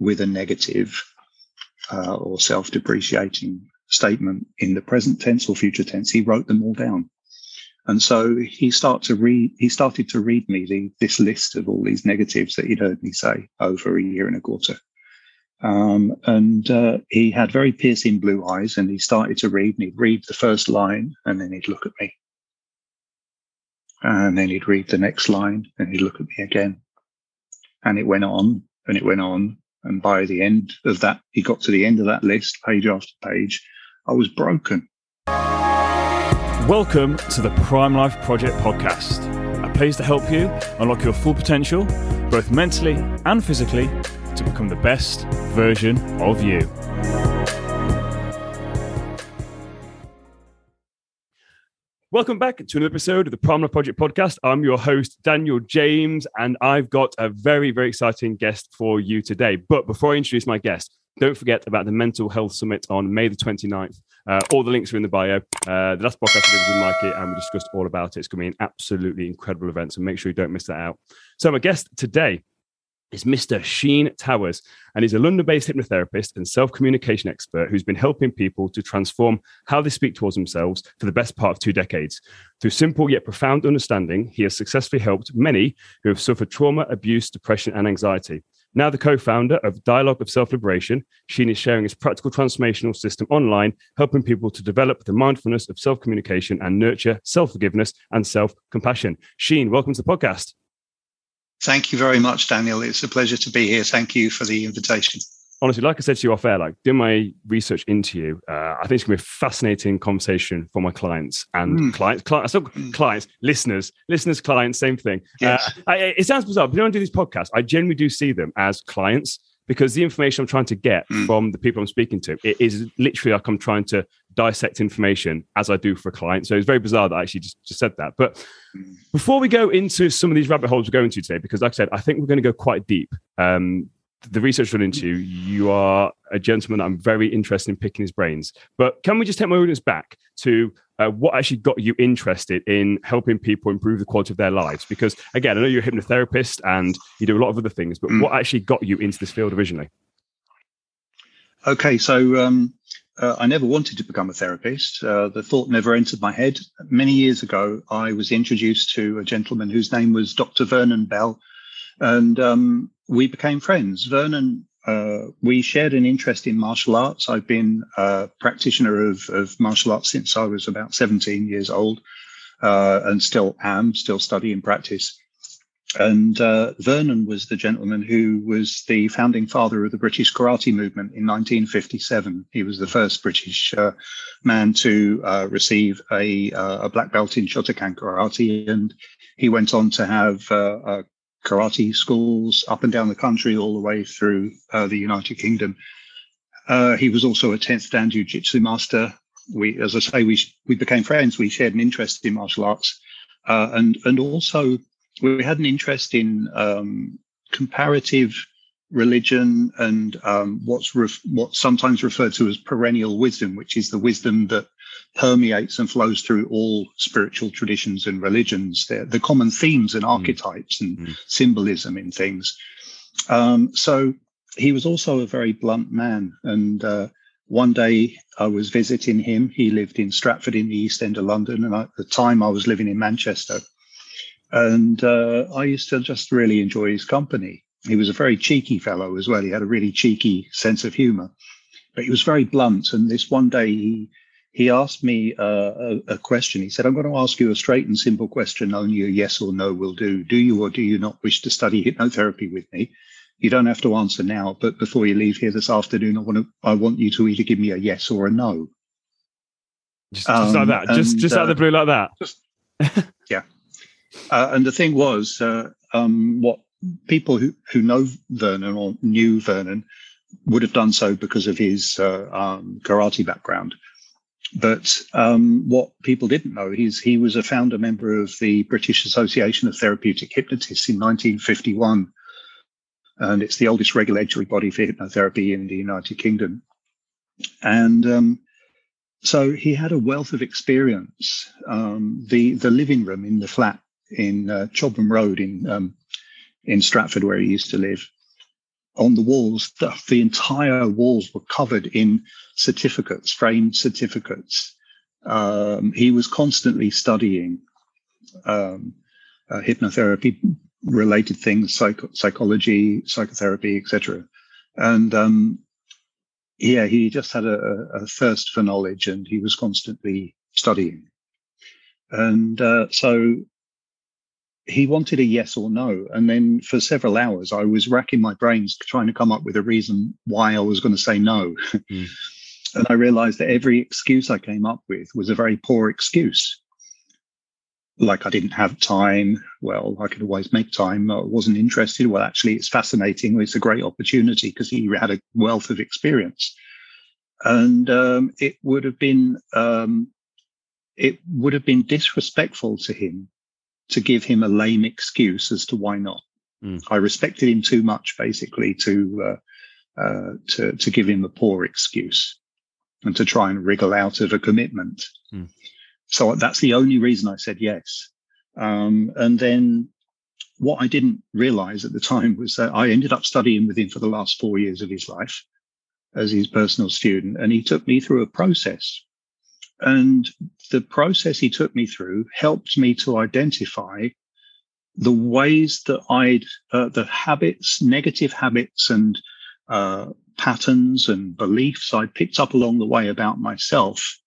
with a negative uh, or self-depreciating statement in the present tense or future tense, he wrote them all down. And so he started to read. He started to read me the, this list of all these negatives that he'd heard me say over a year and a quarter. Um, and uh, he had very piercing blue eyes, and he started to read. And he'd read the first line, and then he'd look at me, and then he'd read the next line, and he'd look at me again. And it went on, and it went on, and by the end of that, he got to the end of that list, page after page. I was broken. Welcome to the Prime Life Project podcast, a place to help you unlock your full potential, both mentally and physically, to become the best version of you. Welcome back to another episode of the Prime Project podcast. I'm your host, Daniel James, and I've got a very, very exciting guest for you today. But before I introduce my guest, don't forget about the Mental Health Summit on May the 29th. Uh, all the links are in the bio. Uh, the last podcast I did with Mikey, and we discussed all about it. It's going to be an absolutely incredible event, so make sure you don't miss that out. So, my guest today is Mr. Cheyne Towers, and he's a London based hypnotherapist and self communication expert who's been helping people to transform how they speak towards themselves for the best part of two decades. Through simple yet profound understanding, he has successfully helped many who have suffered trauma, abuse, depression, and anxiety. Now, the co founder of Dialogue of Self Liberation, Cheyne is sharing his practical transformational system online, helping people to develop the mindfulness of self communication and nurture self forgiveness and self compassion. Cheyne, welcome to the podcast. Thank you very much, Daniel. It's a pleasure to be here. Thank you for the invitation honestly, like I said to you off air, like doing my research into you, uh, I think it's gonna be a fascinating conversation for my clients and mm. clients, clients, mm. clients, listeners, listeners, clients, same thing. Yes. Uh, I, it sounds bizarre, but when I do these podcasts, I generally do see them as clients because the information I'm trying to get mm. from the people I'm speaking to, it is literally like I'm trying to dissect information as I do for a client. So it's very bizarre that I actually just, just said that. But mm. before we go into some of these rabbit holes we're going to today, because like I said, I think we're going to go quite deep. Um, the research run into, you are a gentleman I'm very interested in picking his brains. But can we just take my audience back to uh, what actually got you interested in helping people improve the quality of their lives? Because again, I know you're a hypnotherapist and you do a lot of other things, but mm. what actually got you into this field originally? Okay, so um, uh, I never wanted to become a therapist. Uh, the thought never entered my head. Many years ago, I was introduced to a gentleman whose name was Dr. Vernon Bell, and um, we became friends. Vernon, uh, we shared an interest in martial arts. I've been a practitioner of, of martial arts since I was about 17 years old, uh, and still am, still study and practice. And uh, Vernon was the gentleman who was the founding father of the British karate movement in 1957. He was the first British uh, man to uh, receive a, uh, a, black belt in Shotokan karate, and he went on to have uh, karate schools up and down the country, all the way through uh, the United Kingdom. Uh, he was also a 10th Dan Jiu Jitsu master. We, as I say, we we became friends. We shared an interest in martial arts, uh, and and also we had an interest in um, comparative religion and um, what's ref- what's sometimes referred to as perennial wisdom, which is the wisdom that permeates and flows through all spiritual traditions and religions. They're the common themes and mm. archetypes and mm. symbolism in things. Um, so he was also a very blunt man. And uh, one day I was visiting him. He lived in Stratford in the East End of London. And at the time I was living in Manchester. And uh, I used to just really enjoy his company. He was a very cheeky fellow as well. He had a really cheeky sense of humor, but he was very blunt. And this one day he he asked me uh, a, a, question. He said, I'm going to ask you a straight and simple question. Only a yes or no will do. Do you or do you not wish to study hypnotherapy with me? You don't have to answer now, but before you leave here this afternoon, I want to, I want you to either give me a yes or a no. Just, just um, like that. Just, and, just out of the blue like that. Just, yeah. Uh, and the thing was, uh, um, what people who, who know Vernon or knew Vernon would have done so because of his uh, um, karate background. But um, what people didn't know is he was a founder member of the British Association of Therapeutic Hypnotists in 1951. And it's the oldest regulatory body for hypnotherapy in the United Kingdom. And um, so he had a wealth of experience. Um, the, the living room in the flat in uh, Chobham Road in, um, in Stratford, where he used to live, on the walls, the, the entire walls were covered in certificates, framed certificates. Um, he was constantly studying um, uh, hypnotherapy related things, psych- psychology, psychotherapy, etc. And um, yeah, he just had a, a, thirst for knowledge, and he was constantly studying. And uh, so he wanted a yes or no. And then for several hours, I was racking my brains trying to come up with a reason why I was going to say no. Mm. and I realized that every excuse I came up with was a very poor excuse. Like I didn't have time. Well, I could always make time. I wasn't interested. Well, actually, it's fascinating. It's a great opportunity because he had a wealth of experience. And um, it would have been um, it would have been disrespectful to him to give him a lame excuse as to why not. Mm. I respected him too much, basically, to uh, uh, to to give him a poor excuse and to try and wriggle out of a commitment. Mm. So that's the only reason I said yes. Um, and then what I didn't realize at the time was that I ended up studying with him for the last four years of his life as his personal student, and he took me through a process and the process he took me through helped me to identify the ways that I'd, uh, the habits, negative habits and uh, patterns and beliefs I picked up along the way about myself,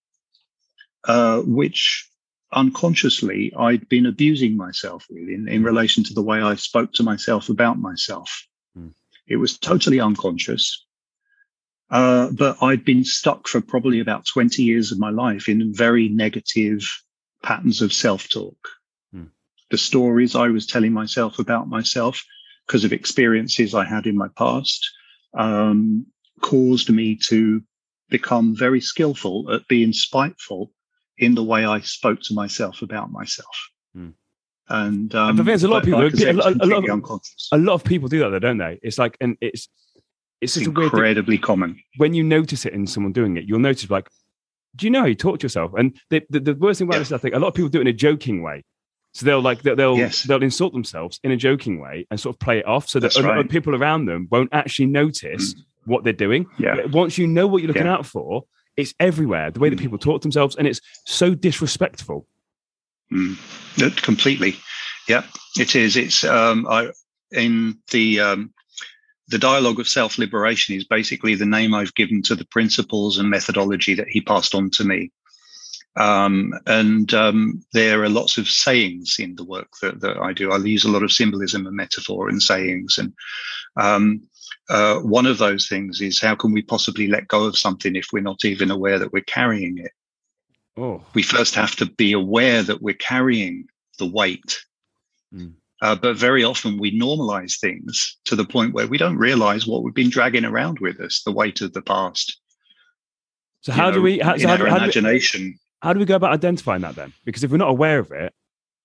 uh, which unconsciously I'd been abusing myself with in, in relation to the way I spoke to myself about myself. Mm. It was totally unconscious. Uh, but I'd been stuck for probably about 20 years of my life in very negative patterns of self talk. Hmm. The stories I was telling myself about myself because of experiences I had in my past um, caused me to become very skillful at being spiteful in the way I spoke to myself about myself. Hmm. And um, I think there's a lot of people. Like a, lot, a, lot of, a lot of people do that, though, don't they? It's like, and it's it's, it's incredibly common. When you notice it in someone doing it, you'll notice like, do you know how you talk to yourself? And the, the, the worst thing about yeah. this, I think, a lot of people do it in a joking way. So they'll like they'll yes. they'll insult themselves in a joking way and sort of play it off, so that right. people around them won't actually notice mm. what they're doing. Yeah. Once you know what you're looking yeah. out for, it's everywhere. The way that mm. people talk to themselves, and it's so disrespectful. Mm. Completely, yeah, it is. It's um, I in the um, the dialogue of self liberation is basically the name I've given to the principles and methodology that he passed on to me. Um, and um, there are lots of sayings in the work that, that I do. I use a lot of symbolism and metaphor and sayings. And um, uh, one of those things is how can we possibly let go of something if we're not even aware that we're carrying it? Oh. We first have to be aware that we're carrying the weight. Mm. Uh, but very often we normalize things to the point where we don't realize what we've been dragging around with us, the weight of the past. So how know, do we? How, so how, do, imagination. How do, we, how do we go about identifying that then? Because if we're not aware of it,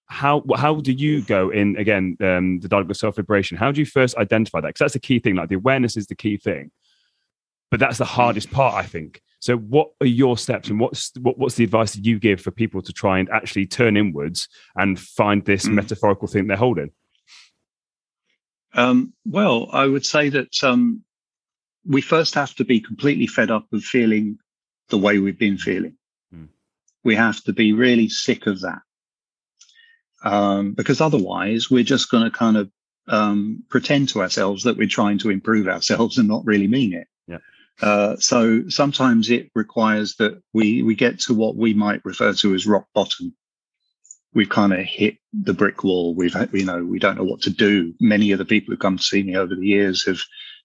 how how do you go in again um, the dialogue of self liberation? How do you first identify that? Because that's the key thing. Like the awareness is the key thing, but that's the hardest part, I think. So, what are your steps, and what's what, what's the advice that you give for people to try and actually turn inwards and find this mm. metaphorical thing they're holding? Um, well, I would say that um, we first have to be completely fed up of feeling the way we've been feeling. Mm. We have to be really sick of that. Um, because otherwise, we're just going to kind of um, pretend to ourselves that we're trying to improve ourselves and not really mean it. Uh, so sometimes it requires that we we get to what we might refer to as rock bottom. We've kind of hit the brick wall. We've you know we don't know what to do. Many of the people who come to see me over the years have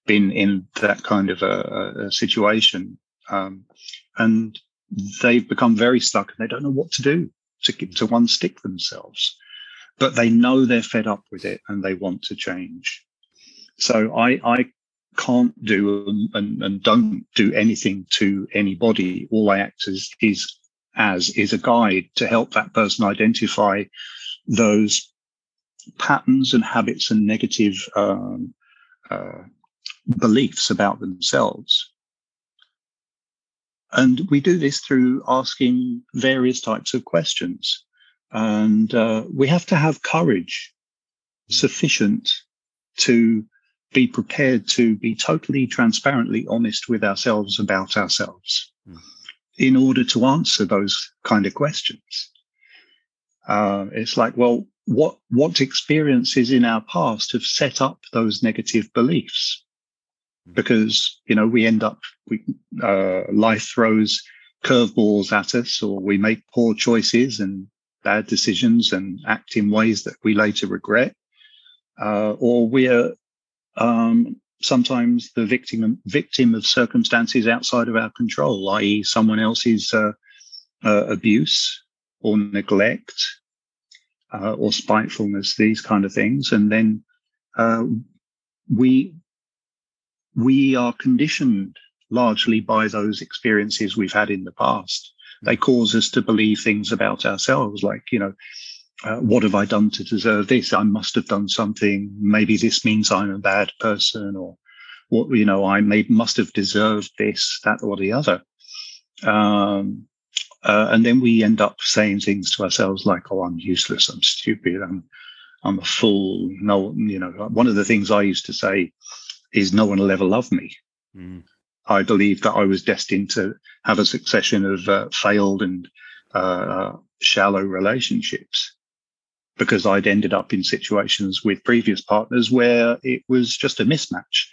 been in that kind of a, a situation, um, and they've become very stuck and they don't know what to do to to unstick themselves. But they know they're fed up with it and they want to change. So I, I can't do and, and, don't do anything to anybody. All I act as is as is a guide to help that person identify those patterns and habits and negative um, uh, beliefs about themselves. And we do this through asking various types of questions. And uh, we have to have courage sufficient to be prepared to be totally transparently honest with ourselves about ourselves mm. in order to answer those kind of questions. Uh, it's like, well, what what experiences in our past have set up those negative beliefs? Hmm. Because you know we end up, we, uh, life throws curveballs at us, or we make poor choices and bad decisions and act in ways that we later regret, uh, or we're um, sometimes the victim victim of circumstances outside of our control, i.e., someone else's uh, uh, abuse or neglect uh, or spitefulness, these kind of things, and then uh, we we are conditioned largely by those experiences we've had in the past. They cause us to believe things about ourselves, like you know, uh, what have I done to deserve this? I must have done something. Maybe this means I'm a bad person, or what you know, I may must have deserved this, that, or the other. Um, uh, and then we end up saying things to ourselves like, "Oh, I'm useless. I'm stupid. I'm I'm a fool." No, you know, one of the things I used to say is, "No one will ever love me." Mm. I believed that I was destined to have a succession of uh, failed and uh, shallow relationships because I'd ended up in situations with previous partners where it was just a mismatch.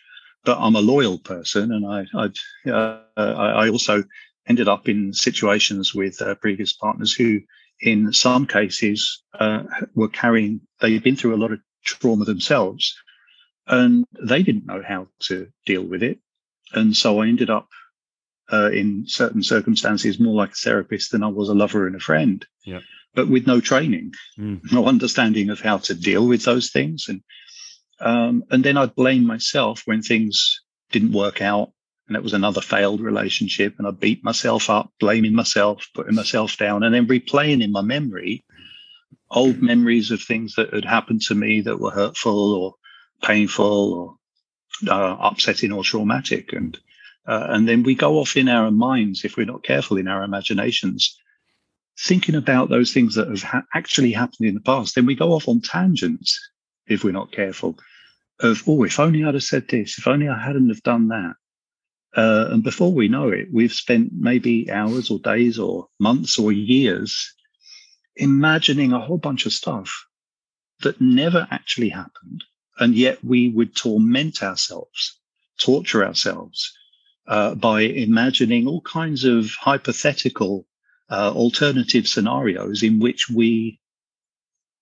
But I'm a loyal person, and I uh, I also ended up in situations with uh, previous partners who, in some cases, uh, were carrying. They'd been through a lot of trauma themselves, and they didn't know how to deal with it. And so I ended up uh, in certain circumstances more like a therapist than I was a lover and a friend. Yeah but with no training, mm. no understanding of how to deal with those things. And um, and then I'd blame myself when things didn't work out. And it was another failed relationship. And I beat myself up, blaming myself, putting myself down, and then replaying in my memory old memories of things that had happened to me that were hurtful or painful or uh, upsetting or traumatic. And uh, and then we go off in our minds, if we're not careful in our imaginations, thinking about those things that have ha- actually happened in the past, then we go off on tangents if we're not careful. Of oh, if only I'd have said this, if only I hadn't have done that. Uh, and before we know it, we've spent maybe hours or days or months or years imagining a whole bunch of stuff that never actually happened. And yet we would torment ourselves, torture ourselves uh, by imagining all kinds of hypothetical uh, alternative scenarios in which we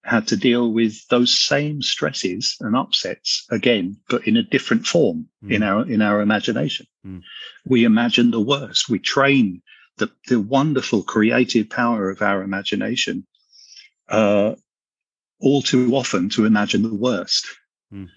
had to deal with those same stresses and upsets again, but in a different form mm. in our in our imagination. Mm. We imagine the worst. We train the the wonderful creative power of our imagination uh, all too often to imagine the worst. Mm.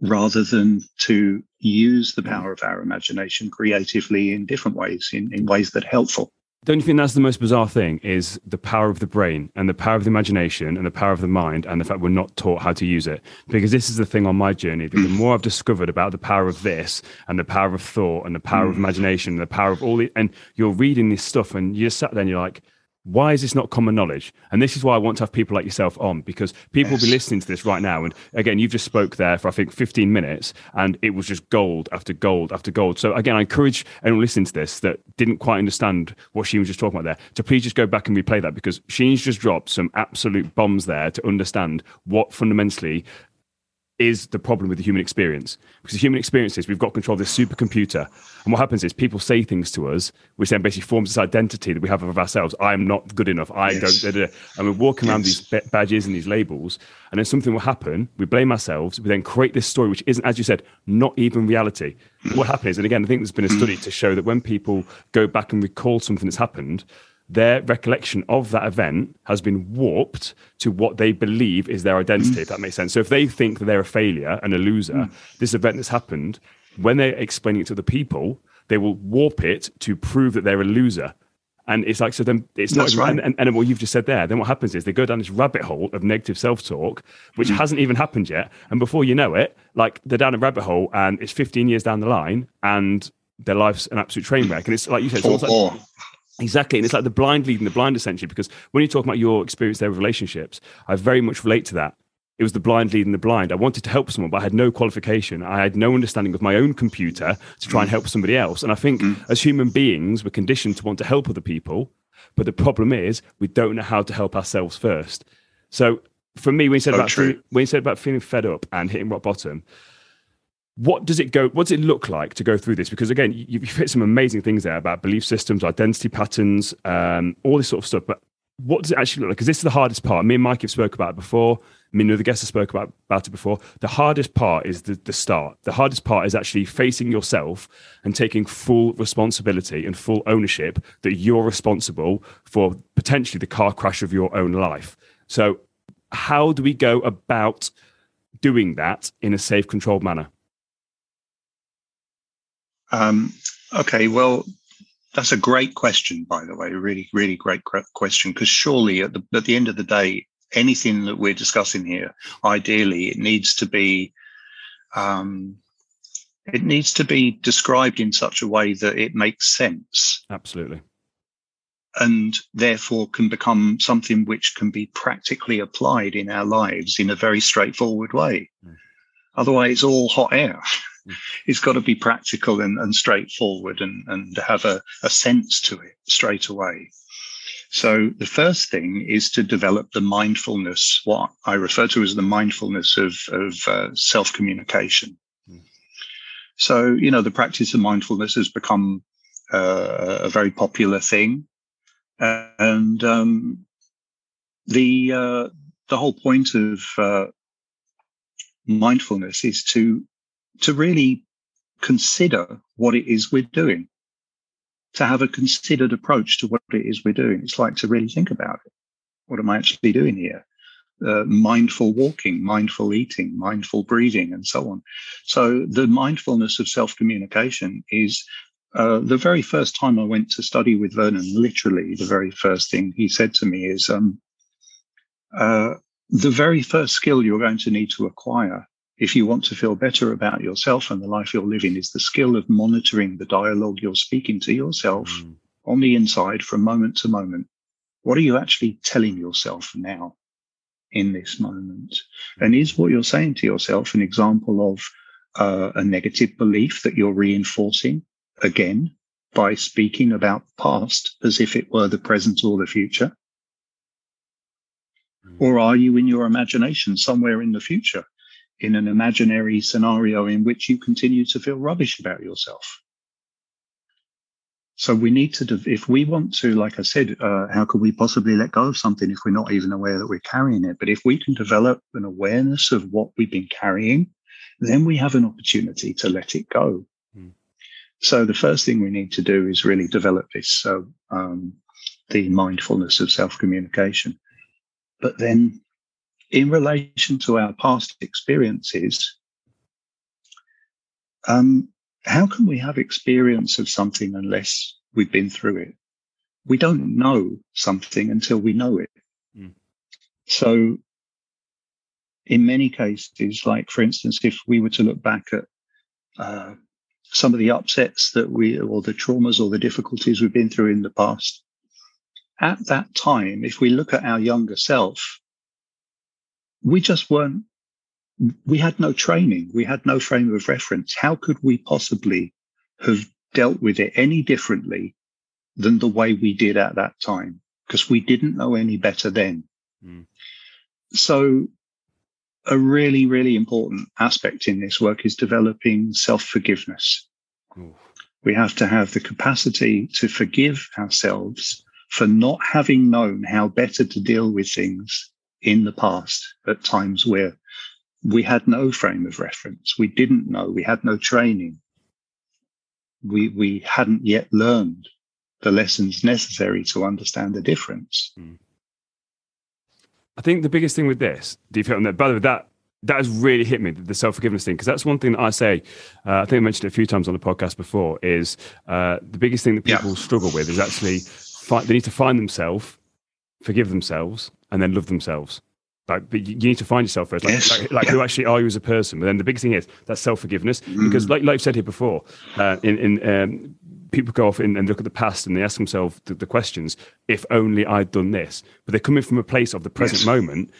Rather than to use the power of our imagination creatively in different ways, in, in ways that are helpful. Don't you think that's the most bizarre thing? Is the power of the brain and the power of the imagination and the power of the mind and the fact we're not taught how to use it? Because this is the thing on my journey. that The more I've discovered about the power of this and the power of thought and the power of mm. imagination and the power of all the, and you're reading this stuff and you just sat there and you're like, why is this not common knowledge? And this is why I want to have people like yourself on because people yes. will be listening to this right now. And again, you've just spoke there for I think 15 minutes, and it was just gold after gold after gold. So again, I encourage anyone listening to this that didn't quite understand what she was just talking about there to please just go back and replay that because she's just dropped some absolute bombs there to understand what fundamentally is the problem with the human experience. Because the human experience is we've got control of this supercomputer. And what happens is people say things to us, which then basically forms this identity that we have of ourselves. I'm not good enough. I yes. don't. Da, da. And we're walking yes. around these badges and these labels. And then something will happen. We blame ourselves. We then create this story, which isn't, as you said, not even reality. what happens, and again, I think there's been a study to show that when people go back and recall something that's happened, their recollection of that event has been warped to what they believe is their identity, if that makes sense. So if they think that they're a failure and a loser, this event that's happened, when they're explaining it to the people, they will warp it to prove that they're a loser. And it's like, so then it's That's not, right. and, and, and, what you've just said there, then what happens is they go down this rabbit hole of negative self talk, which mm. hasn't even happened yet. And before you know it, like they're down a rabbit hole and it's 15 years down the line and their life's an absolute train wreck. And it's like you said, it's like, Exactly. And it's like the blind leading the blind, essentially, because when you talk about your experience there with relationships, I very much relate to that. it was the blind leading the blind. I wanted to help someone, but I had no qualification. I had no understanding of my own computer to try and help somebody else. And I think mm. as human beings, we're conditioned to want to help other people. But the problem is we don't know how to help ourselves first. So for me, when you said about feeling, when you said about feeling fed up and hitting rock bottom, what does it go? What does it look like to go through this? Because again, you, you've hit some amazing things there about belief systems, identity patterns, um, all this sort of stuff. But what does it actually look like? Because this is the hardest part. Me and Mike have spoke about it before. Me and the guests have spoke about, about it before. The hardest part is the, the start. The hardest part is actually facing yourself and taking full responsibility and full ownership that you're responsible for potentially the car crash of your own life. So, how do we go about doing that in a safe, controlled manner? Um, okay, well, that's a great question, by the way. Really, really great question. Because surely, at the at the end of the day, anything that we're discussing here, ideally, it needs to be um, it needs to be described in such a way that it makes sense. Absolutely. And therefore can become something which can be practically applied in our lives in a very straightforward way. Mm. Otherwise, it's all hot air. It's got to be practical and, and straightforward and, and have a, a sense to it straight away. So the first thing is to develop the mindfulness, what I refer to as the mindfulness of, of uh, self communication. Mm. So, you know, the practice of mindfulness has become uh, a very popular thing. And um, the, uh, the whole point of uh, mindfulness is to, to really consider what it is we're doing to have a considered approach to what it is we're doing. It's like to really think about it. What am I actually doing here? Uh, mindful walking, mindful eating, mindful breathing, and so on. So the mindfulness of self communication is uh, the very first time I went to study with Vernon. Literally, the very first thing he said to me is, um, uh, "The very first skill you're going to need to acquire if you want to feel better about yourself and the life you're living is the skill of monitoring the dialogue you're speaking to yourself mm. on the inside from moment to moment. What are you actually telling yourself now in this moment? And is what you're saying to yourself an example of uh, a negative belief that you're reinforcing again by speaking about the past as if it were the present or the future? Mm. Or are you in your imagination somewhere in the future in an imaginary scenario in which you continue to feel rubbish about yourself. So we need to, if we want to, like I said, uh, how could we possibly let go of something if we're not even aware that we're carrying it? But if we can develop an awareness of what we've been carrying, then we have an opportunity to let it go. Mm. So the first thing we need to do is really develop this. So um, the mindfulness of self communication. But then in relation to our past experiences, um, how can we have experience of something unless we've been through it? We don't know something until we know it. Mm. So, in many cases, like for instance, if we were to look back at uh, some of the upsets that we, or the traumas or the difficulties we've been through in the past, at that time, if we look at our younger self, we just weren't, we had no training. We had no frame of reference. How could we possibly have dealt with it any differently than the way we did at that time? Because we didn't know any better then. Mm. So a really, really important aspect in this work is developing self forgiveness. We have to have the capacity to forgive ourselves for not having known how better to deal with things in the past at times where we had no frame of reference. We didn't know. We had no training. We, we hadn't yet learned the lessons necessary to understand the difference. Mm. I think the biggest thing with this, do you feel on that? By the way, that that has really hit me the self forgiveness thing because that's one thing that I say. Uh, I think I mentioned it a few times on the podcast before. Is uh, the biggest thing that people yeah. struggle with is actually find, they need to find themselves, forgive themselves, and then love themselves. Like, but you need to find yourself first. Like, yes. like, like yeah. who actually are you as a person? But then the biggest thing is that self forgiveness, mm. because like, like I've said here before, uh, in, in um, people go off and, and, look at the past and they ask themselves the, the, questions: if only I'd done this. But they're coming from a place of the present yes. moment.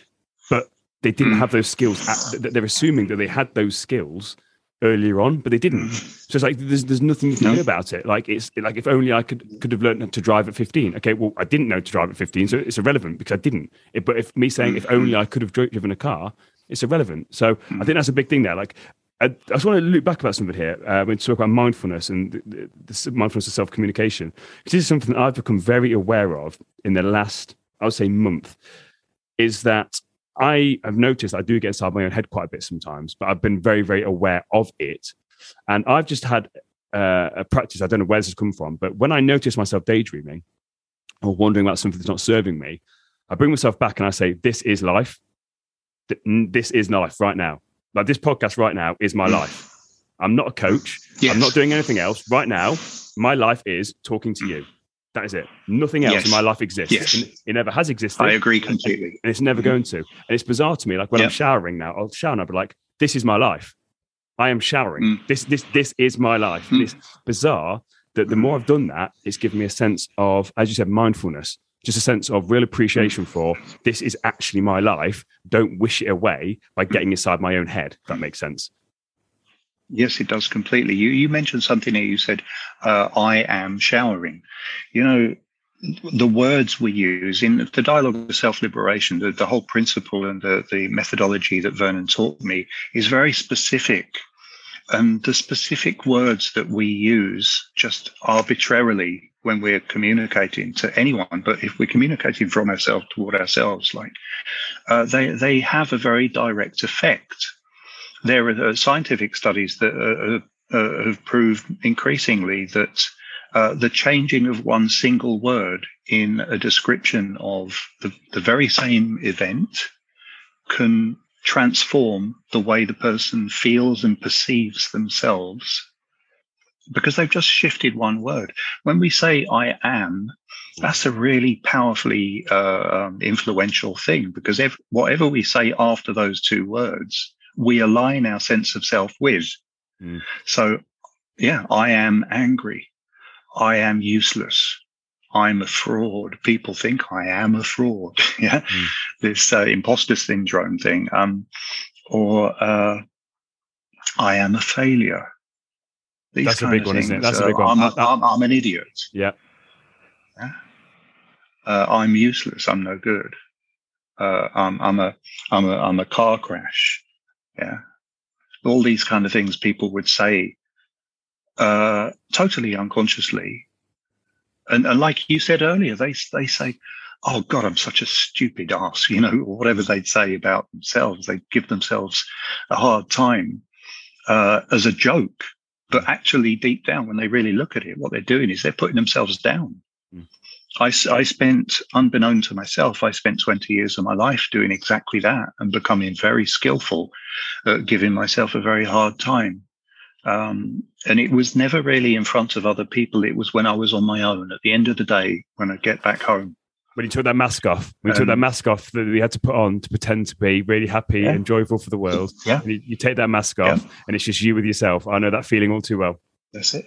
But they didn't have those skills. At, they're assuming that they had those skills earlier on, but they didn't. So it's like there's there's nothing you can no. do about it. Like it's like if only I could could have learned to drive at 15. Okay, well I didn't know to drive at 15, so it's irrelevant because I didn't. It, but if me saying if only I could have driven a car, it's irrelevant. So I think that's a big thing there. Like I, I just want to loop back about something here uh, when we talk about mindfulness and the, the, the mindfulness of self communication. This is something that I've become very aware of in the last, I would say, month. Is that I have noticed I do get inside my own head quite a bit sometimes, but I've been very, very aware of it. And I've just had uh, a practice, I don't know where this has come from, but when I notice myself daydreaming or wondering about something that's not serving me, I bring myself back and I say, This is life. This is life right now. Like this podcast right now is my life. I'm not a coach. Yes. I'm not doing anything else. Right now, my life is talking to you. That is it. Nothing else yes. in my life exists. Yes. it never has existed. I agree completely. And it's never going to. And it's bizarre to me. Like when yep. I'm showering now, I'll shower and I'll be like, this is my life. I am showering. Mm. This this this is my life. Mm. it's bizarre that the more I've done that, it's given me a sense of, as you said, mindfulness, just a sense of real appreciation mm. for this is actually my life. Don't wish it away by getting inside my own head. That makes sense. Yes, it does completely. You you mentioned something here. You said, uh, "I am showering." You know, the words we use in the dialogue of self liberation, the, the whole principle and the, the methodology that Vernon taught me is very specific. And the specific words that we use just arbitrarily when we're communicating to anyone, but if we're communicating from ourselves toward ourselves, like uh, they they have a very direct effect there are scientific studies that uh, uh, have proved increasingly that uh, the changing of one single word in a description of the, the very same event can transform the way the person feels and perceives themselves because they've just shifted one word. When we say I am, that's a really powerfully uh, um, influential thing because if, whatever we say after those two words we align our sense of self with. Mm. So, yeah, I am angry. I am useless. I'm a fraud. People think I am a fraud. yeah, mm. this uh, imposter syndrome thing. Um, or uh, I am a failure. These That's a big one, isn't it? That's uh, a big one. I'm, a, I'm, I'm an idiot. Yeah. yeah? Uh, I'm useless. I'm no good. Uh, I'm, I'm a I'm a I'm a car crash. Yeah. All these kind of things people would say uh, totally unconsciously. And, and like you said earlier, they, they say, oh God, I'm such a stupid ass, you know, whatever they'd say about themselves. They give themselves a hard time uh, as a joke. But actually, deep down, when they really look at it, what they're doing is they're putting themselves down. Mm. I, I spent, unbeknown to myself, I spent 20 years of my life doing exactly that and becoming very skillful at giving myself a very hard time. Um, and it was never really in front of other people. It was when I was on my own at the end of the day when I get back home. When you took that mask off, when you um, took that um, mask off that we had to put on to pretend to be really happy yeah. and joyful for the world. Yeah. You, you, take that mask off yeah. and it's just you with yourself. I know that feeling all too well. That's it.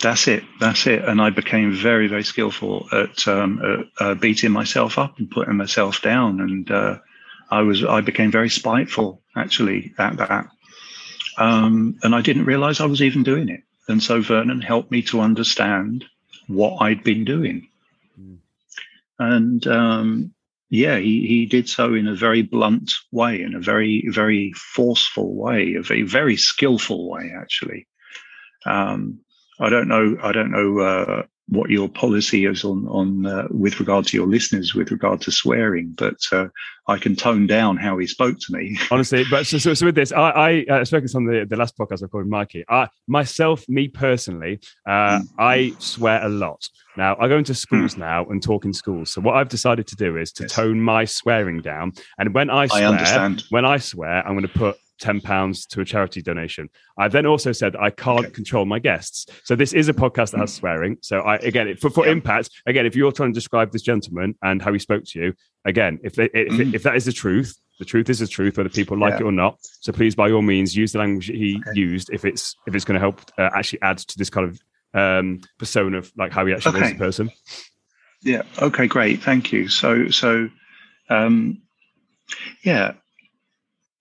That's it. That's it. And I became very, very skillful at, um, uh, uh, beating myself up and putting myself down. And uh, I was, I became very spiteful actually at that. Um, and I didn't realize I was even doing it. And so Vernon helped me to understand what I'd been doing. Mm. And um, yeah, he, he did so in a very blunt way, in a very, very forceful way, a very, very skillful way, actually. Um, I don't know. I don't know uh, what your policy is on on uh, with regard to your listeners with regard to swearing, but uh, I can tone down how he spoke to me. Honestly, but so, so, so with this, I, I uh, spoke on the, the last podcast I called Mikey. I, myself, me personally, uh, mm. I swear a lot. Now I go into schools mm. now and talk in schools. So what I've decided to do is to yes. tone my swearing down. And when I swear, I when I swear, I'm going to put £10 to a charity donation. I've then also said I can't okay. control my guests. So this is a podcast that has swearing. So I again for, for yeah. impact, again, if you're trying to describe this gentleman and how he spoke to you, again, if if, mm. if that is the truth, the truth is the truth, whether people like yeah. it or not. So please, by all means, use the language he okay. used if it's if it's going to help uh, actually add to this kind of um, persona of like how he actually okay. was a person. Yeah. Okay. Great. Thank you. So so um, yeah,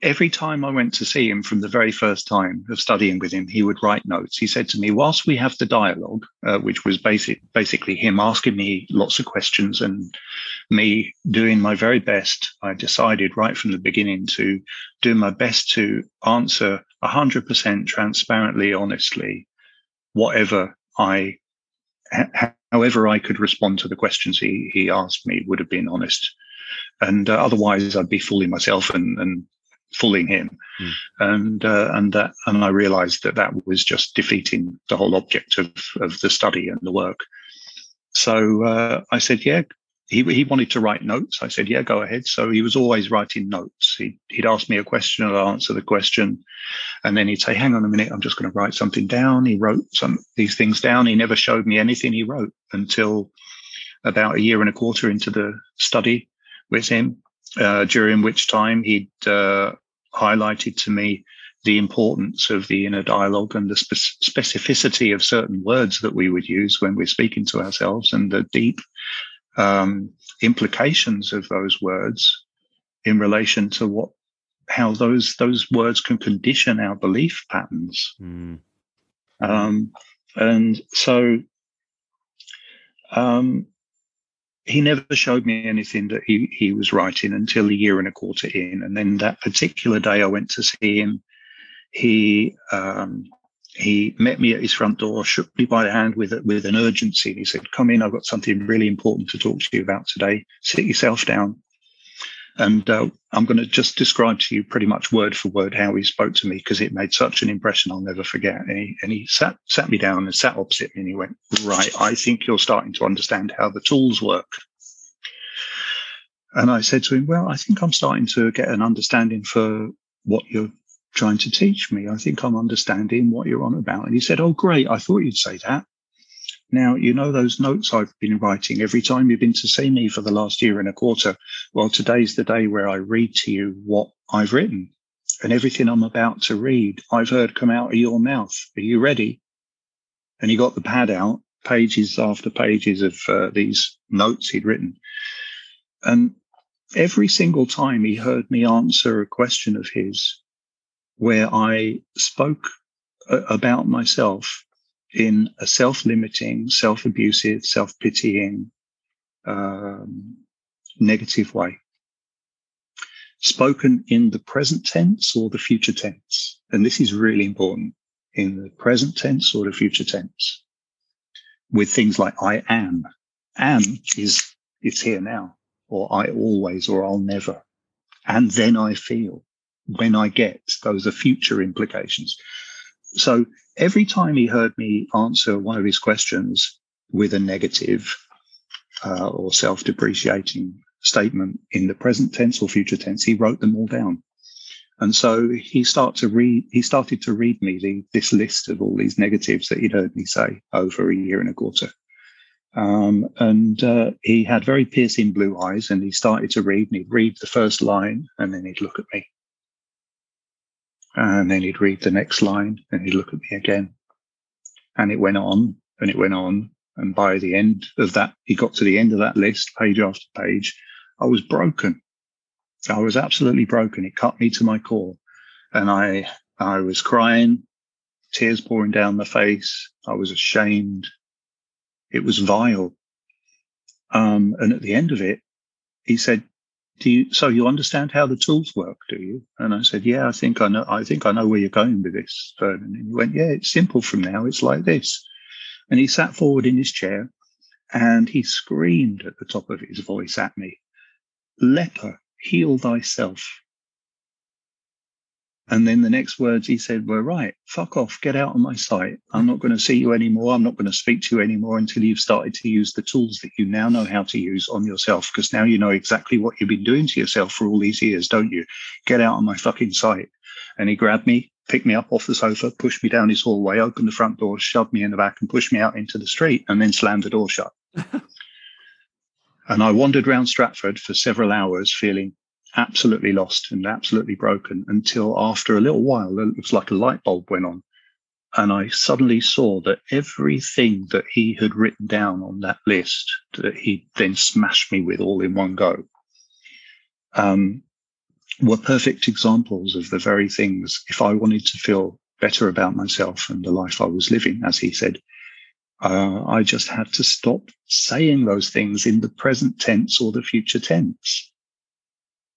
every time I went to see him from the very first time of studying with him, he would write notes. He said to me, whilst we have the dialogue, uh, which was basic, basically him asking me lots of questions and me doing my very best, I decided right from the beginning to do my best to answer 100% transparently, honestly, whatever I, however I could respond to the questions he, he asked me would have been honest. And uh, otherwise, I'd be fooling myself and, and fooling him, mm. and uh, and that and I realised that that was just defeating the whole object of of the study and the work. So uh, I said, yeah. He, he wanted to write notes. I said, yeah, go ahead. So he was always writing notes. He'd, he'd ask me a question, and I'd answer the question. And then he'd say, hang on a minute, I'm just going to write something down. He wrote some these things down. He never showed me anything he wrote until about a year and a quarter into the study with him, uh, during which time he'd uh, highlighted to me the importance of the inner dialogue and the spe- specificity of certain words that we would use when we're speaking to ourselves and the deep um, implications of those words in relation to what how those those words can condition our belief patterns mm. um, and so um, he never showed me anything that he, he was writing until a year and a quarter in. And then that particular day I went to see him, he um, he met me at his front door, shook me by the hand with with an urgency. He said, "Come in. I've got something really important to talk to you about today. Sit yourself down." And uh, I'm going to just describe to you pretty much word for word how he spoke to me because it made such an impression I'll never forget. And he, and he sat sat me down and sat opposite me and he went, "Right, I think you're starting to understand how the tools work." And I said to him, "Well, I think I'm starting to get an understanding for what you're trying to teach me. I think I'm understanding what you're on about." And he said, "Oh, great! I thought you'd say that." Now, you know those notes I've been writing every time you've been to see me for the last year and a quarter. Well, today's the day where I read to you what I've written and everything I'm about to read, I've heard come out of your mouth. Are you ready? And he got the pad out, pages after pages of uh, these notes he'd written. And every single time he heard me answer a question of his where I spoke uh, about myself in a self-limiting, self-abusive, self-pitying, um, negative way. Spoken in the present tense or the future tense. And this is really important in the present tense or the future tense with things like I am. Am is it's here now or I always or I'll never. And then I feel when I get those are future implications. So every time he heard me answer one of his questions with a negative uh, or self depreciating statement in the present tense or future tense, he wrote them all down. And so he started to read. He started to read me the, this list of all these negatives that he'd heard me say over a year and a quarter. Um, and uh, he had very piercing blue eyes, and he started to read. And he'd read the first line, and then he'd look at me, and then he'd read the next line and he'd look at me again. And it went on and it went on. And by the end of that, he got to the end of that list, page after page. I was broken. I was absolutely broken. It cut me to my core. And I, I was crying, tears pouring down my face. I was ashamed. It was vile. Um, and at the end of it, he said, do you, so you understand how the tools work, do you? And I said, yeah, I think I know, I think I know where you're going with this. And he went, yeah, it's simple from now. It's like this. And he sat forward in his chair and he screamed at the top of his voice at me, leper, heal thyself. And then the next words he said were, right, fuck off, get out of my sight. I'm not going to see you anymore. I'm not going to speak to you anymore until you've started to use the tools that you now know how to use on yourself. Because now you know exactly what you've been doing to yourself for all these years, don't you? Get out of my fucking sight. And he grabbed me, picked me up off the sofa, pushed me down his hallway, opened the front door, shoved me in the back and pushed me out into the street and then slammed the door shut. and I wandered round Stratford for several hours feeling absolutely lost and absolutely broken until after a little while, it was like a light bulb went on. And I suddenly saw that everything that he had written down on that list that he then smashed me with all in one go, um, were perfect examples of the very things. If I wanted to feel better about myself and the life I was living, as he said, uh, I just had to stop saying those things in the present tense or the future tense.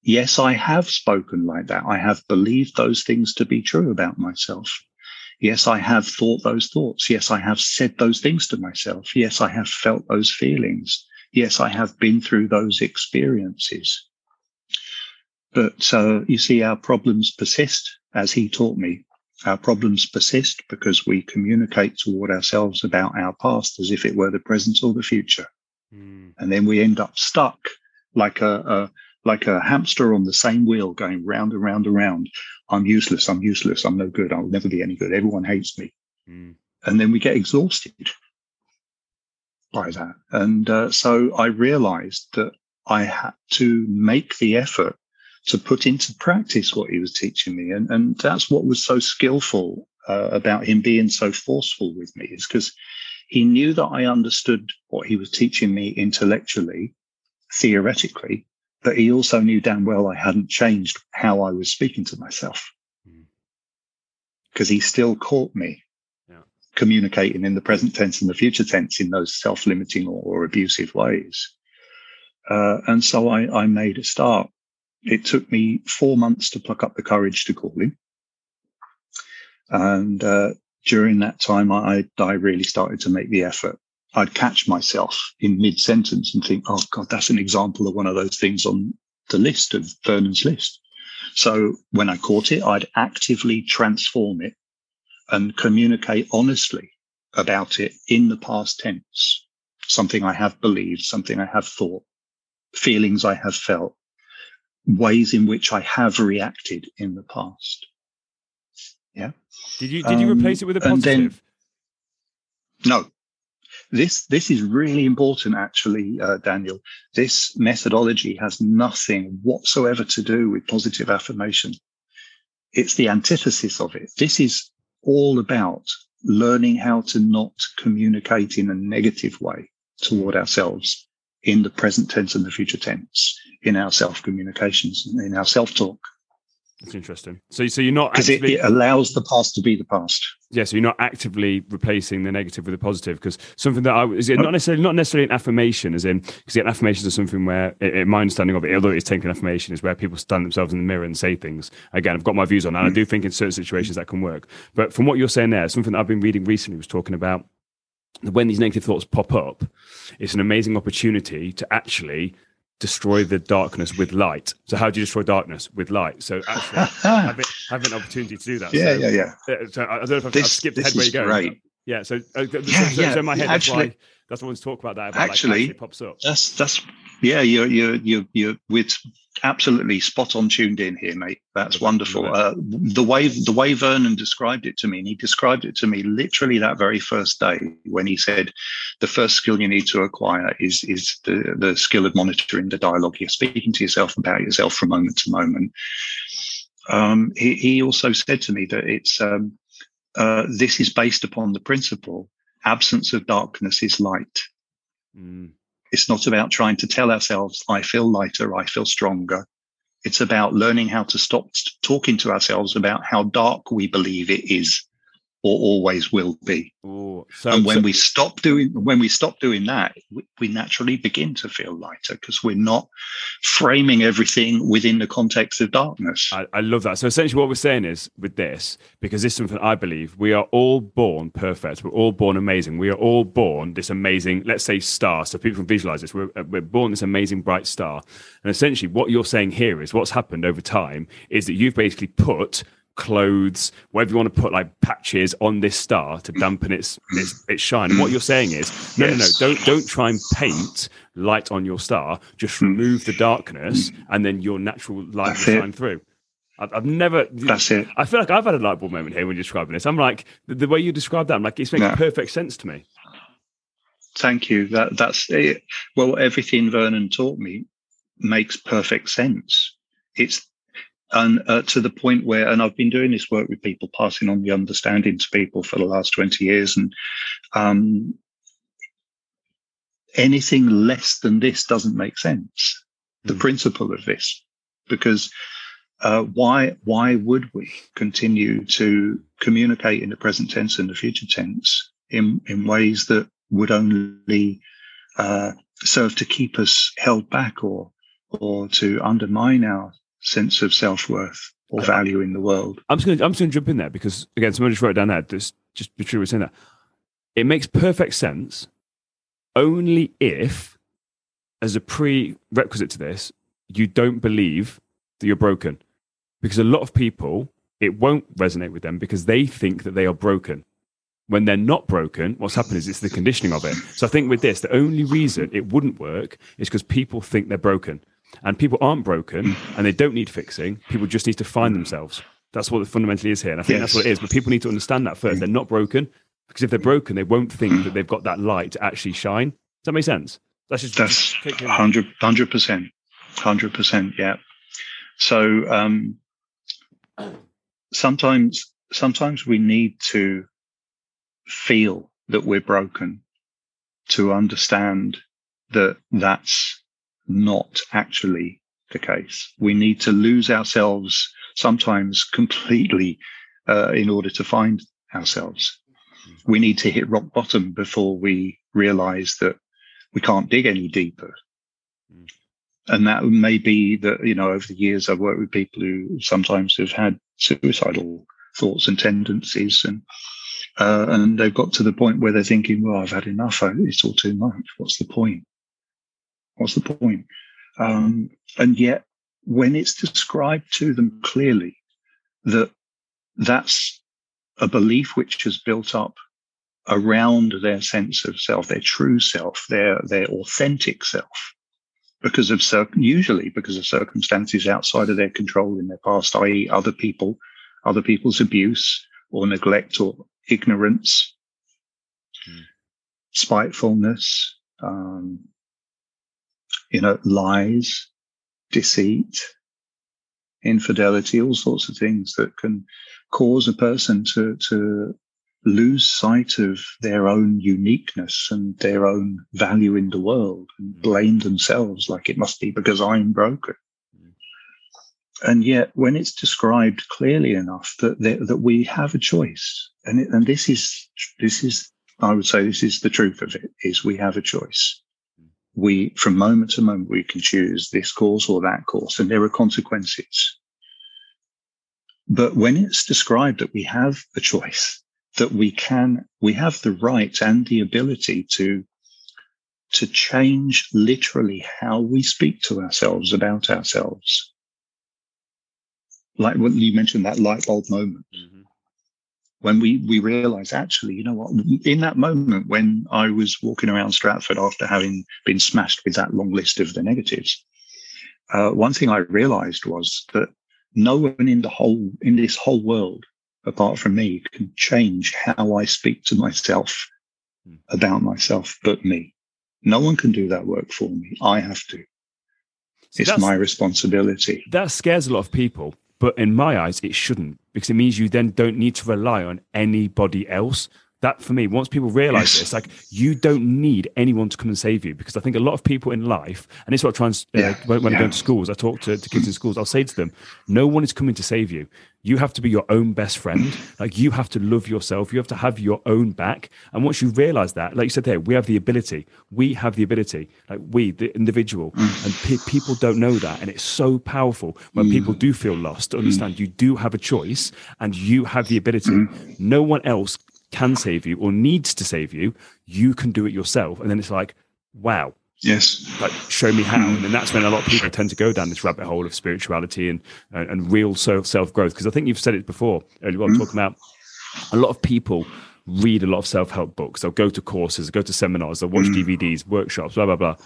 Yes, I have spoken like that. I have believed those things to be true about myself. Yes, I have thought those thoughts. Yes, I have said those things to myself. Yes, I have felt those feelings. Yes, I have been through those experiences. But uh, you see, our problems persist, as he taught me. Our problems persist because we communicate toward ourselves about our past as if it were the present or the future. Mm. And then we end up stuck like a, a like a hamster on the same wheel going round and round and round. I'm useless. I'm useless. I'm no good. I'll never be any good. Everyone hates me. Mm. And then we get exhausted by that. And uh, so I realized that I had to make the effort to put into practice what he was teaching me. And, and that's what was so skillful uh, about him being so forceful with me is because he knew that I understood what he was teaching me intellectually, theoretically, but he also knew damn well I hadn't changed how I was speaking to myself because hmm. he still caught me yeah. communicating in the present tense and the future tense in those self-limiting or, or abusive ways. Uh, and so I, I made a start it took me four months to pluck up the courage to call him. And uh, during that time, I, I really started to make the effort. I'd catch myself in mid sentence and think, oh, God, that's an example of one of those things on the list of Vernon's list. So when I caught it, I'd actively transform it and communicate honestly about it in the past tense, something I have believed, something I have thought, feelings I have felt, ways in which I have reacted in the past. Yeah. Did you did you um, replace it with a positive? Then, no. This this is really important, actually, uh, Daniel. This methodology has nothing whatsoever to do with positive affirmation. It's the antithesis of it. This is all about learning how to not communicate in a negative way toward ourselves in the present tense and the future tense in our self communications, and in our self talk. That's interesting. So, so you're not because actively... it, it, allows the past to be the past. Yeah, so you're not actively replacing the negative with the positive because something that I is it not necessarily not necessarily an affirmation, as in because an affirmations are something where, in my understanding of it, although it's taking affirmation, is where people stand themselves in the mirror and say things. Again, I've got my views on that. Mm. I do think in certain situations that can work, but from what you're saying there, something that I've been reading recently was talking about that when these negative thoughts pop up, it's an amazing opportunity to actually destroy the darkness with light. So how do you destroy darkness with light? So actually having, having an opportunity to do that. Yeah, so, yeah, yeah. Uh, so I don't know if I've, this, I've skipped ahead where you're going. Right. Yeah. So, uh, yeah, so, yeah. so in my head, actually, that's why, that's what I want to talk about that. About actually, like, pops up. That's that's yeah. You're you're you're you're with absolutely spot on tuned in here, mate. That's wonderful. Uh, the way the way Vernon described it to me, and he described it to me literally that very first day when he said, "The first skill you need to acquire is is the the skill of monitoring the dialogue. You're speaking to yourself about yourself from moment to moment." Um, he, he also said to me that it's um, uh, this is based upon the principle absence of darkness is light. Mm. It's not about trying to tell ourselves, I feel lighter, I feel stronger. It's about learning how to stop talking to ourselves about how dark we believe it is or always will be. Ooh, so, and when so, we stop doing when we stop doing that, we, we naturally begin to feel lighter because we're not framing everything within the context of darkness. I, I, love that. So essentially, what we're saying is with this, because this is something I believe, we are all born perfect. We're all born amazing. We are all born this amazing, let's say, star. So people can visualize this. We're, uh, we're born this amazing bright star. And essentially, what you're saying here is what's happened over time is that you've basically put clothes, whatever you want to put like patches on this star to dampen its its, its shine. And what you're saying is, no, yes. no, no, don't don't try and paint light on your star. Just hmm. remove the darkness, and then your natural light That's will shine it. through. I've, I've, never. That's it. I feel like I've had a light bulb moment here when you're describing this. I'm like the, the way you describe that. I'm like it's making yeah. perfect sense to me. Thank you. That that's it. Well, everything Vernon taught me makes perfect sense. It's and uh, to the point where, and I've been doing this work with people, passing on the understanding to people for the last 20 years. And um, anything less than this doesn't make sense. The mm. principle of this, because uh, why why would we continue to communicate in the present tense and the future tense in in ways that would only uh, serve to keep us held back or or to undermine our sense of self worth or value in the world. I'm just going to I'm just going to jump in there because again, someone just wrote down there. Just just be true with saying that. It makes perfect sense only if, as a prerequisite to this, you don't believe that you're broken, because a lot of people it won't resonate with them because they think that they are broken when they're not broken, what's happened is it's the conditioning of it. So I think with this, the only reason it wouldn't work is because people think they're broken. And people aren't broken and they don't need fixing. People just need to find themselves. That's what it fundamentally is here. And I think yes. that's what it is. But people need to understand that first. They're not broken because if they're broken, they won't think that they've got that light to actually shine. Does that make sense? That's just that's hundred hundred percent, hundred percent. Yeah. So um, sometimes sometimes we need to feel that we're broken to understand that that's not actually the case. We need to lose ourselves sometimes completely uh, in order to find ourselves. We need to hit rock bottom before we realize that we can't dig any deeper. And that may be that, you know, over the years, I've worked with people who sometimes have had suicidal thoughts and tendencies and uh, and they've got to the point where they're thinking, well, I've had enough. It's all too much. What's the point? What's the point? Um, and yet, when it's described to them clearly that that's a belief which has built up around their sense of self, their true self, their their authentic self, because of usually because of circumstances outside of their control in their past, i.e., other people, other people's abuse or neglect or ignorance, mm. spitefulness, um, you know, lies, deceit, infidelity, all sorts of things that can cause a person to, to lose sight of their own uniqueness and their own value in the world and hmm. blame themselves like it must be because I'm broken. And yet, when it's described clearly enough that that we have a choice, and it, and this is this is I would say this is the truth of it is we have a choice. We from moment to moment we can choose this course or that course, and there are consequences. But when it's described that we have a choice, that we can, we have the right and the ability to to change literally how we speak to ourselves about ourselves like when you mentioned that light bulb moment mm-hmm. When we we realized actually you know what? In that moment when i was walking around stratford after having been smashed with that long list of the negatives uh, one thing i realized was that no one in the whole in this whole world apart from me can change how i speak to myself mm. about myself but me. No one can do that work for me. I have to. It's my responsibility. that scares a lot of people but in my eyes, it shouldn't because it means you then don't need to rely on anybody else. That for me, once people realize yes. this, like you don't need anyone to come and save you because I think a lot of people in life, and it's what I try and uh, yeah. when, when yeah. I go to schools, I talk to, to kids in schools, I'll say to them, no one is coming to save you. You have to be your own best friend. Like you have to love yourself. You have to have your own back. And once you realize that, like you said there, we have the ability. We have the ability. Like we, the individual, mm. and pe- people don't know that. And it's so powerful when mm. people do feel lost to understand mm. you do have a choice and you have the ability. Mm. No one else can save you or needs to save you. You can do it yourself. And then it's like, wow, Yes. Like, show me how. And then that's when a lot of people tend to go down this rabbit hole of spirituality and, and, and real self growth. Because I think you've said it before earlier on, mm. talking about a lot of people read a lot of self help books. They'll go to courses, go to seminars, they'll watch mm. DVDs, workshops, blah, blah, blah.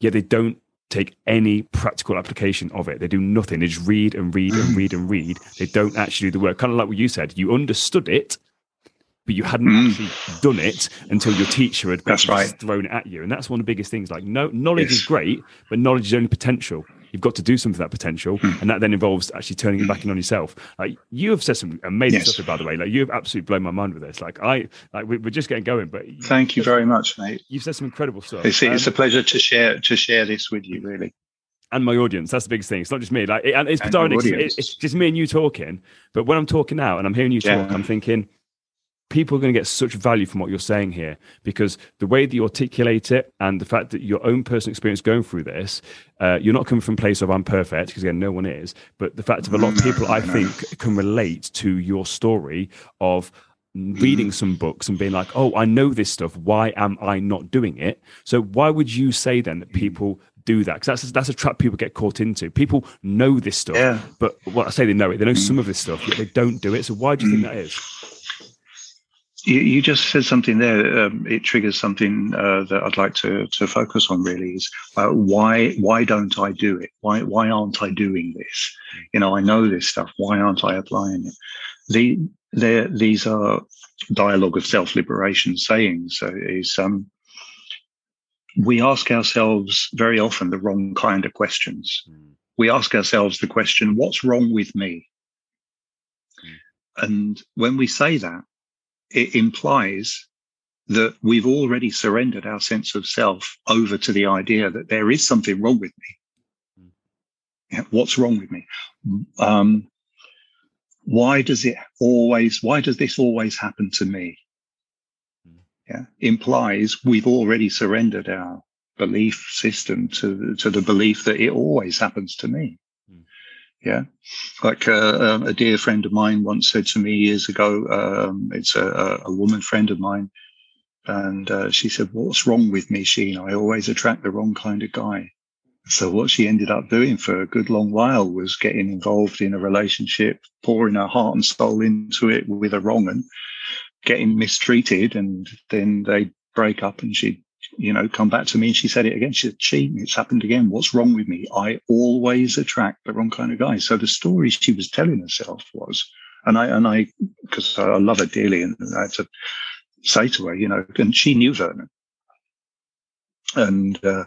Yet they don't take any practical application of it. They do nothing. They just read and read and mm. read and read. They don't actually do the work. Kind of like what you said. You understood it, but you hadn't mm. actually done it until your teacher had that's right. thrown it at you. And that's one of the biggest things. Like, no, knowledge yes. is great, but knowledge is only potential. You've got to do something for that potential, mm. and that then involves actually turning it back in on yourself. Like you have said some amazing yes. stuff, by the way. Like you have absolutely blown my mind with this. Like I, like we're just getting going. But thank you very much, mate. You've said some incredible stuff. It's, um, a pleasure to share to share this with you. Really. and my audience. That's the biggest thing. It's not just me. Like, it, and it's and it's, it's just me and you talking. But when I'm talking now and I'm hearing you yeah. talk, I'm thinking people are going to get such value from what you're saying here because the way that you articulate it and the fact that your own personal experience going through this, uh, you're not coming from a place of I'm perfect because again, no one is. But the fact of a lot of people, I think, can relate to your story of reading mm-hmm. some books and being like, oh, I know this stuff. Why am I not doing it? So why would you say then that mm-hmm. people do that because that's that's a trap people get caught into. People know this stuff, yeah. but well, I say they know it. They know some of this stuff, but they don't do it. So why do you think mm. that is? You, you just said something there. Um, it triggers something uh, that I'd like to to focus on. Really, is uh, why why don't I do it? Why why aren't I doing this? You know, I know this stuff. Why aren't I applying it? The there these are dialogue of self liberation sayings. So is um, we ask ourselves very often the wrong kind of questions. Mm. We ask ourselves the question, "What's wrong with me?" Mm. And when we say that, it implies that we've already surrendered our sense of self over to the idea that there is something wrong with me. Hmm. Yeah, what's wrong with me? Um, why does it always, why does this always happen to me? Hmm. Yeah, implies we've already surrendered our belief system to, to the belief that it always happens to me. Yeah. Like uh, um, a dear friend of mine once said to me years ago, um, it's a, a, woman friend of mine. And uh, she said, What's wrong with me, Cheyne? I always attract the wrong kind of guy. So what she ended up doing for a good long while was getting involved in a relationship, pouring her heart and soul into it with a wrong and getting mistreated. And then they break up and she you know, come back to me and she said it again. She said, cheating, it's happened again. What's wrong with me? I always attract the wrong kind of guy. So the story she was telling herself was, and I, and I, because I love her dearly and I had to say to her, you know, and she knew Vernon. And, uh,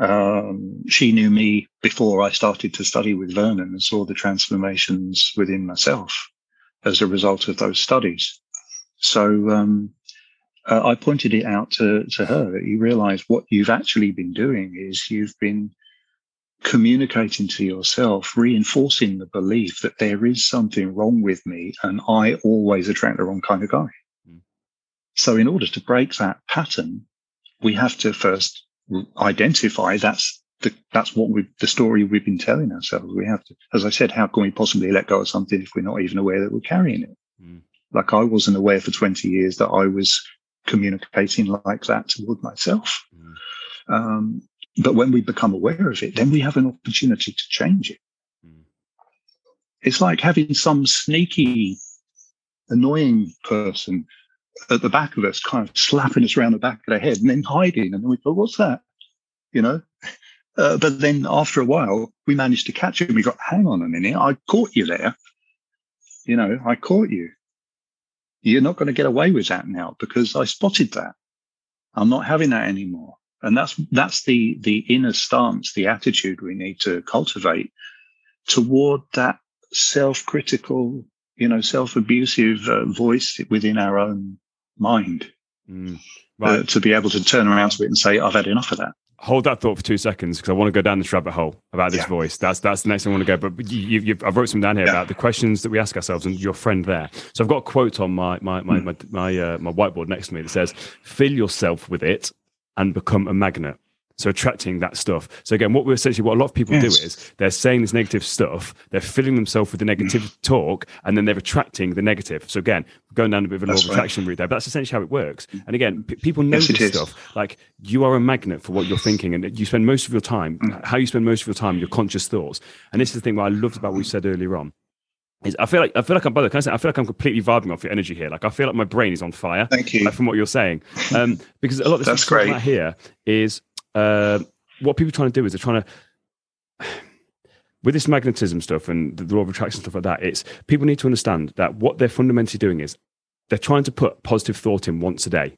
um, she knew me before I started to study with Vernon and saw the transformations within myself as a result of those studies. So, um, uh, I pointed it out to, to her that you realize what you've actually been doing is you've been communicating to yourself, reinforcing the belief that there is something wrong with me and I always attract the wrong kind of guy. Mm. So in order to break that pattern, we have to first identify that's the, that's what we the story we've been telling ourselves. We have to, as I said, how can we possibly let go of something if we're not even aware that we're carrying it? Mm. Like I wasn't aware for 20 years that I was communicating like that toward myself. Mm. Um, but when we become aware of it, then we have an opportunity to change it. Mm. It's like having some sneaky, annoying person at the back of us, kind of slapping us around the back of the head and then hiding. And then we go, what's that? You know? Uh, but then after a while, we managed to catch him. We got, hang on a minute, I caught you there. You know, I caught you. You're not going to get away with that now because I spotted that. I'm not having that anymore. And that's, that's the, the inner stance, the attitude we need to cultivate toward that self-critical, you know, self-abusive uh, voice within our own mind. Mm, right. uh, to be able to turn around to it and say, I've had enough of that hold that thought for two seconds because I want to go down this rabbit hole about this yeah. voice. That's that's the next thing I want to go. But you, you, I've wrote some down here yeah. about the questions that we ask ourselves and your friend there. So I've got a quote on my my my mm. my my, uh, my whiteboard next to me that says, "Fill yourself with it and become a magnet." So attracting that stuff. So again, what we're essentially what a lot of people yes. do is they're saying this negative stuff, they're filling themselves with the negative talk, and then they're attracting the negative. So again, going down a bit of a law of attraction route there, but that's essentially how it works. And again, p- people know yes, this stuff. Like you are a magnet for what you're thinking, and you spend most of your time. Mm. How you spend most of your time, your conscious thoughts. And this is the thing what I loved about what you said earlier on. Is I feel like I feel like I'm by the I, I feel like I'm completely vibing off your energy here. Like I feel like my brain is on fire. Thank you. Like, from what you're saying, um, because a lot of this That's great. here is uh, what people are trying to do is they're trying to with this magnetism stuff and the law of attraction stuff like that it's people need to understand that what they're fundamentally doing is they're trying to put positive thought in once a day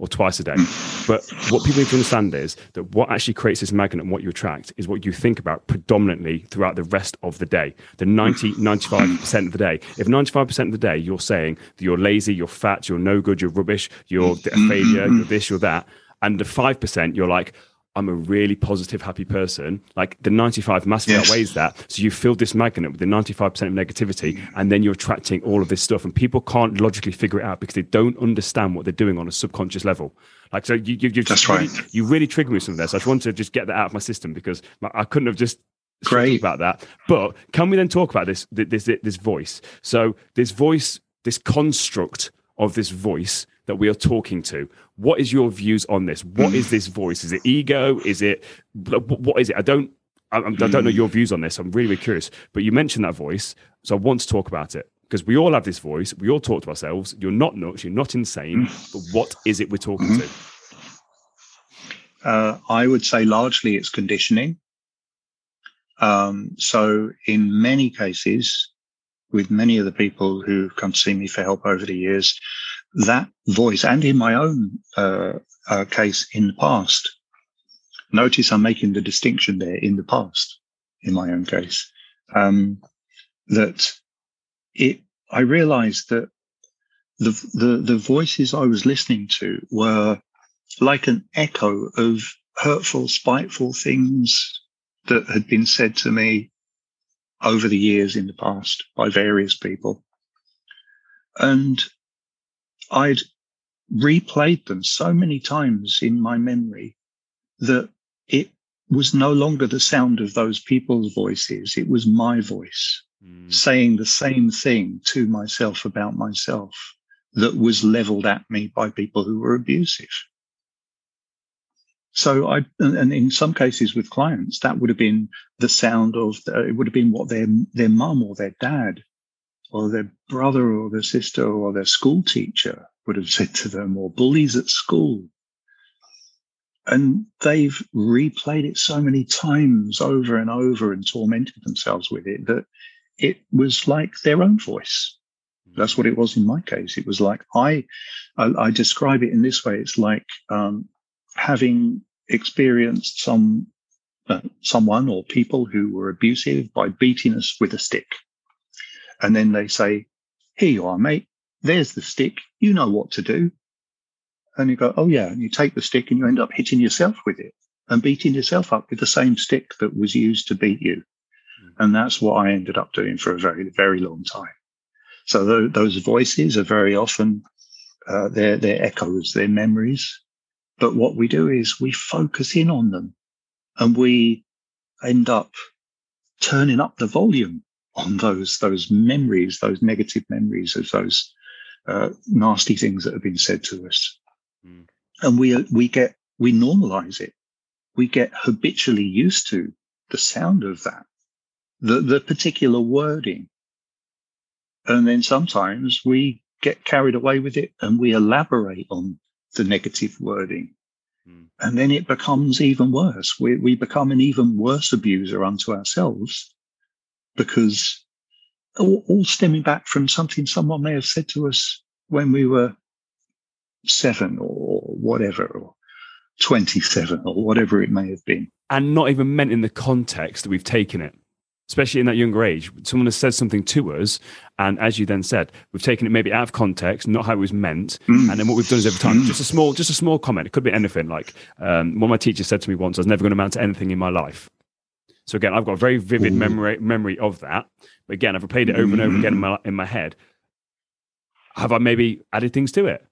or twice a day. But what people need to understand is that what actually creates this magnet and what you attract is what you think about predominantly throughout the rest of the day the 90 95% of the day. If 95% of the day you're saying that you're lazy you're fat you're no good you're rubbish you're a failure you're this you're that and the 5% you're like I'm a really positive, happy person. Like the 95 massively yes. outweighs that. So you fill this magnet with the 95% of negativity, mm. and then you're attracting all of this stuff. And people can't logically figure it out because they don't understand what they're doing on a subconscious level. Like, so you, you, you That's really, right. You really trigger me with some of this. So I just wanted to just get that out of my system because I couldn't have just Great about that. But can we then talk about this, this, this voice? So this voice, this construct of this voice that we are talking to. What is your views on this? What is this voice? Is it ego? Is it what is it? I don't I, I don't know your views on this. I'm really, really curious. But you mentioned that voice, so I want to talk about it because we all have this voice. We all talk to ourselves. You're not nuts. You're not insane. But what is it we're talking to? Uh, I would say largely it's conditioning. Um, so in many cases, with many of the people who've come to see me for help over the years, that voice and in my own uh, uh, case in the past. Notice I'm making the distinction there in the past, in my own case, um, that it, I realized that the, the, the voices I was listening to were like an echo of hurtful, spiteful things that had been said to me over the years in the past by various people. And I'd replayed them so many times in my memory that it was no longer the sound of those people's voices. It was my voice mm. saying the same thing to myself about myself that was leveled at me by people who were abusive. So I, and in some cases with clients, that would have been the sound of, it would have been what their, their mum or their dad or their brother or their sister or their school teacher would have said to them, or bullies at school. And they've replayed it so many times over and over and tormented themselves with it that it was like their own voice. That's what it was in my case. It was like I, I, I describe it in this way. It's like um, having experienced some uh, someone or people who were abusive by beating us with a stick. And then they say, here you are, mate. There's the stick. You know what to do. And you go, oh yeah. And you take the stick and you end up hitting yourself with it and beating yourself up with the same stick that was used to beat you. Mm-hmm. And that's what I ended up doing for a very, very long time. So th- those voices are very often, uh, they're, they're echoes, they're memories. But what we do is we focus in on them and we end up turning up the volume on those those memories, those negative memories of those uh, nasty things that have been said to us, mm. and we we get we normalize it. We get habitually used to the sound of that, the the particular wording, and then sometimes we get carried away with it and we elaborate on the negative wording. Mm. And then it becomes even worse. We, we become an even worse abuser unto ourselves because all, all stemming back from something someone may have said to us when we were seven or whatever, or 27 or whatever it may have been. And not even meant in the context that we've taken it, especially in that younger age. Someone has said something to us, and as you then said, we've taken it maybe out of context, not how it was meant. Mm. And then what we've done is over time, mm. just a small, just a small comment. It could be anything. Like um, one of my teachers said to me once, I was never going to amount to anything in my life. So again, I've got a very vivid memory memory of that. But again, I've replayed it over and over again in mm. my in my head. Have I maybe added things to it?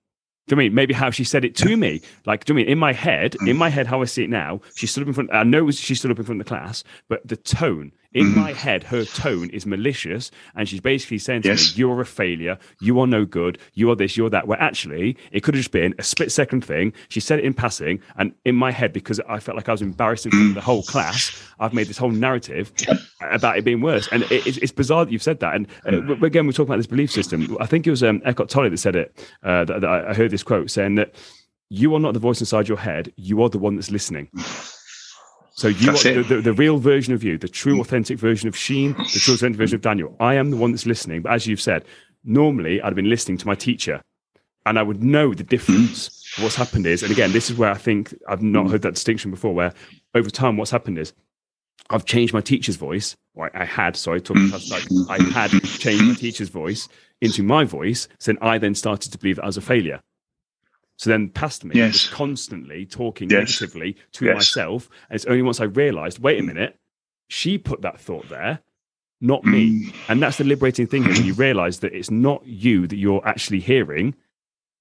Do you mean maybe how she said it to me? Like, do you mean in my head? In mm. my head, how I see it now, she stood up in front. I know she stood up in front of the class, but the tone in mm-hmm. my head, her tone is malicious, and she's basically saying to yes. me, "You're a failure. You are no good. You are this. You're that." Where actually, it could have just been a split second thing. She said it in passing, and in my head, because I felt like I was embarrassed in front of the whole class, I've made this whole narrative about it being worse. And it, it's, bizarre that you've said that. And uh, again, we're talking about this belief system. I think it was um, Eckhart Tolle that said it. Uh, that, that I heard this quote saying that you are not the voice inside your head. You are the one that's listening. So you are the, the, the, real version of you, the true mm. authentic version of Cheyne, the true authentic version of Daniel. I am the one that's listening. But as you've said, normally I'd have been listening to my teacher and I would know the difference. Mm. what's happened is, and again, this is where I think I've not mm. heard that distinction before, where over time what's happened is I've changed my teacher's voice, or I had, sorry, talking like I had changed my teacher's voice into my voice, so then I then started to believe that I was a failure. So then past me Yes. was constantly talking Yes. negatively to Yes. myself. And it's only once I realized, wait a minute, she put that thought there, not me. Mm. And that's the liberating thing when you realize that it's not you that you're actually hearing,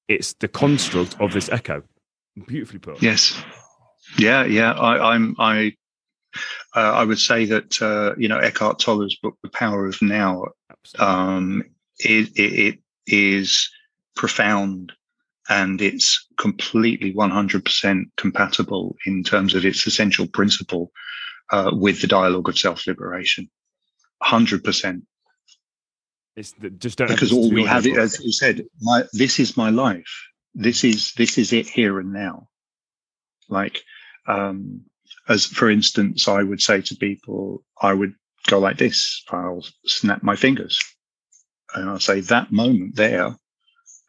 it's the construct of this echo. Beautifully put. Yes. Yeah, yeah. I, I'm. I. Uh, I would say that uh, you know Eckhart Tolle's book, The Power of Now, um, it, it, it is profound and it's completely 100% compatible in terms of its essential principle uh, with the dialogue of self-liberation. 100% it's the, just don't because all we have it as you said my this is my life. This is this is it here and now. Like um as for instance i would say to people i would go like this i'll snap my fingers. And i'll say that moment there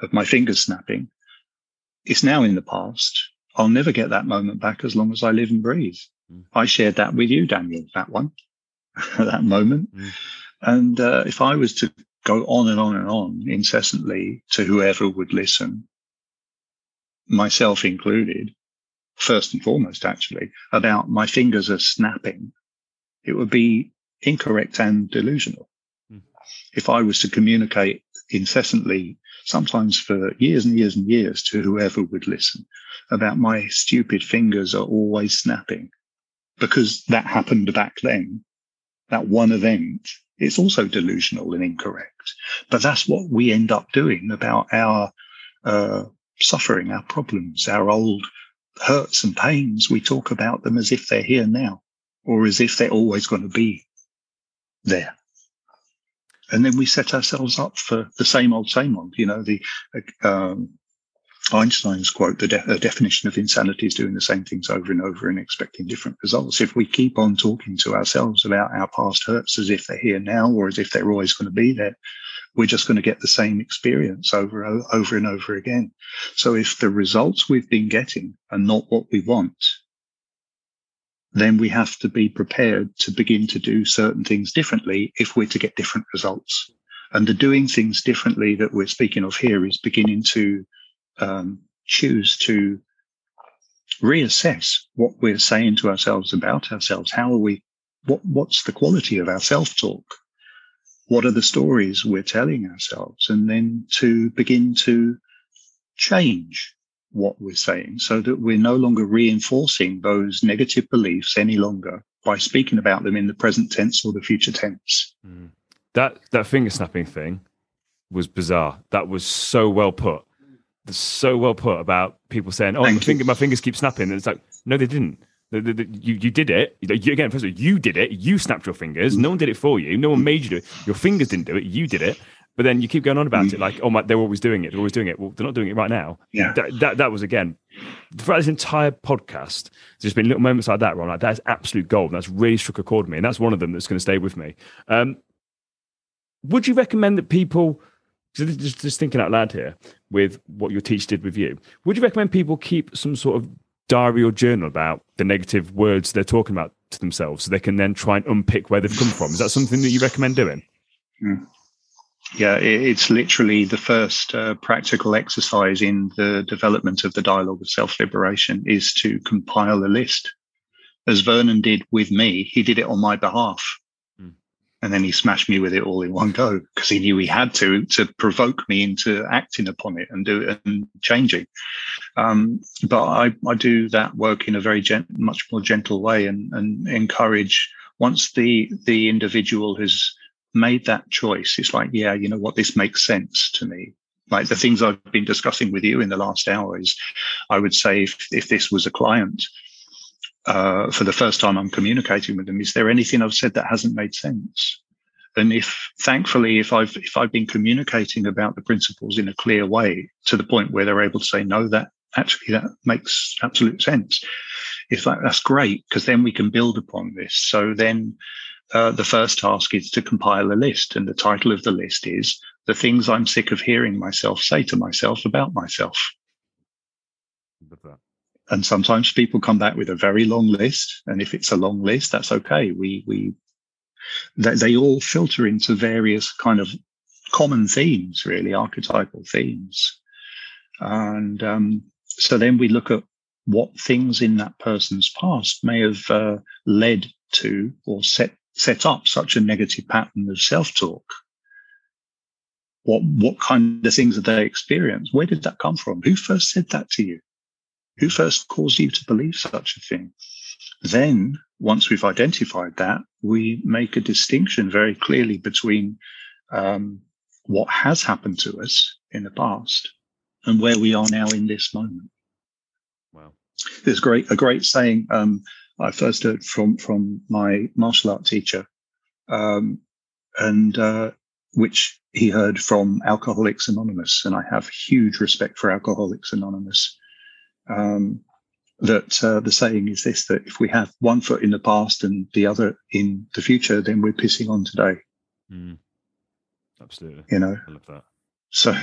of my fingers snapping is now in the past i'll never get that moment back as long as i live and breathe Mm. i shared that with you daniel that one that moment Mm. and uh, if i was to go on and on and on incessantly to whoever would listen, myself included, first and foremost, actually, about my fingers are snapping, it would be incorrect and delusional. Hmm. If I was to communicate incessantly, sometimes for years and years and years, to whoever would listen about my stupid fingers are always snapping, because that happened back then, that one event it's also delusional and incorrect. But that's what we end up doing about our uh, suffering, our problems, our old hurts and pains. We talk about them as if they're here now, or as if they're always going to be there. And then we set ourselves up for the same old, same old. You know, the um, Einstein's quote: "The de- definition of insanity is doing the same things over and over and expecting different results." If we keep on talking to ourselves about our past hurts as if they're here now, or as if they're always going to be there, we're just going to get the same experience over over and over again. So, if the results we've been getting are not what we want, then we have to be prepared to begin to do certain things differently if we're to get different results. And the doing things differently that we're speaking of here is beginning to um, choose to reassess what we're saying to ourselves about ourselves. How are we? What What's the quality of our self talk? What are the stories we're telling ourselves? And then to begin to change what we're saying so that we're no longer reinforcing those negative beliefs any longer by speaking about them in the present tense or the future tense. Mm. That that finger snapping thing was bizarre. That was so well put. So well put about people saying, "Oh, my, finger, my fingers keep snapping." And it's like, no, they didn't. The- the- the- you you did it. You, again, first of all, you did it. You snapped your fingers. No one did it for you. No one made you do it. Your fingers didn't do it. You did it. But then you keep going on about it, like, "Oh my, they're always doing it. They're always doing it." Well, they're not doing it right now. Yeah. That that, that was again throughout this entire podcast. There's been little moments like that where I'm like, "That is absolute gold." And that's really struck a chord with me, and that's one of them that's going to stay with me. Um, would you recommend that people just, just thinking out loud here with what your teacher did with you would you recommend people keep some sort of diary or journal about the negative words they're talking about to themselves so they can then try and unpick where they've come from is that something that you recommend doing Yeah, it's literally the first uh, practical exercise in the development of the dialogue of self liberation is to compile a list. As Vernon did with me, he did it on my behalf. Mm. And then he smashed me with it all in one go because he knew he had to to provoke me into acting upon it and do it and changing. Um, but I, I do that work in a very gent- much more gentle way and, and encourage once the the individual has made that choice, it's like, yeah, you know what, this makes sense to me. Like the things I've been discussing with you in the last hour is, I would say if, if this was a client, uh, for the first time I'm communicating with them, is there anything I've said that hasn't made sense? And if thankfully, if I've if I've been communicating about the principles in a clear way to the point where they're able to say, no, that actually that makes absolute sense. If that, that's great, because then we can build upon this. So then uh, the first task is to compile a list, and the title of the list is The Things I'm Sick of Hearing Myself Say to Myself About Myself. And sometimes people come back with a very long list, and if it's a long list, that's okay. We we they, they all filter into various kind of common themes, really archetypal themes, and um, so then we look at what things in that person's past may have uh, led to or set set up such a negative pattern of self-talk. What what kind of things have they experience? Where did that come from? Who first said that to you? Who first caused you to believe such a thing? Then, once we've identified that, we make a distinction very clearly between um, what has happened to us in the past and where we are now in this moment. Wow. There's great a great saying um, I first heard from from my martial art teacher, um, and uh, which he heard from Alcoholics Anonymous, and I have huge respect for Alcoholics Anonymous. Um, that uh, the saying is this: that if we have one foot in the past and the other in the future, then we're pissing on today. Mm. Absolutely, you know. I love that. So,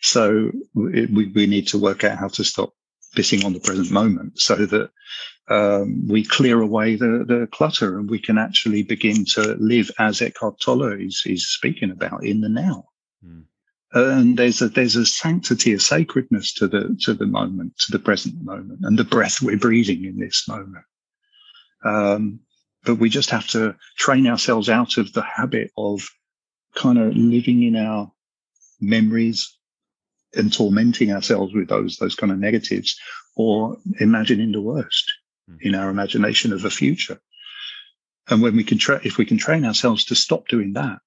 so we, we need to work out how to stop pissing on the present moment so that um, we clear away the, the clutter and we can actually begin to live as Eckhart Tolle is, is speaking about in the now. Mm. And there's a there's a sanctity, a sacredness to the to the moment, to the present moment, and the breath we're breathing in this moment. Um, but we just have to train ourselves out of the habit of kind of living in our memories and tormenting ourselves with those those kind of negatives or imagining the worst mm. in our imagination of the future and when we can tra- if we can train ourselves to stop doing that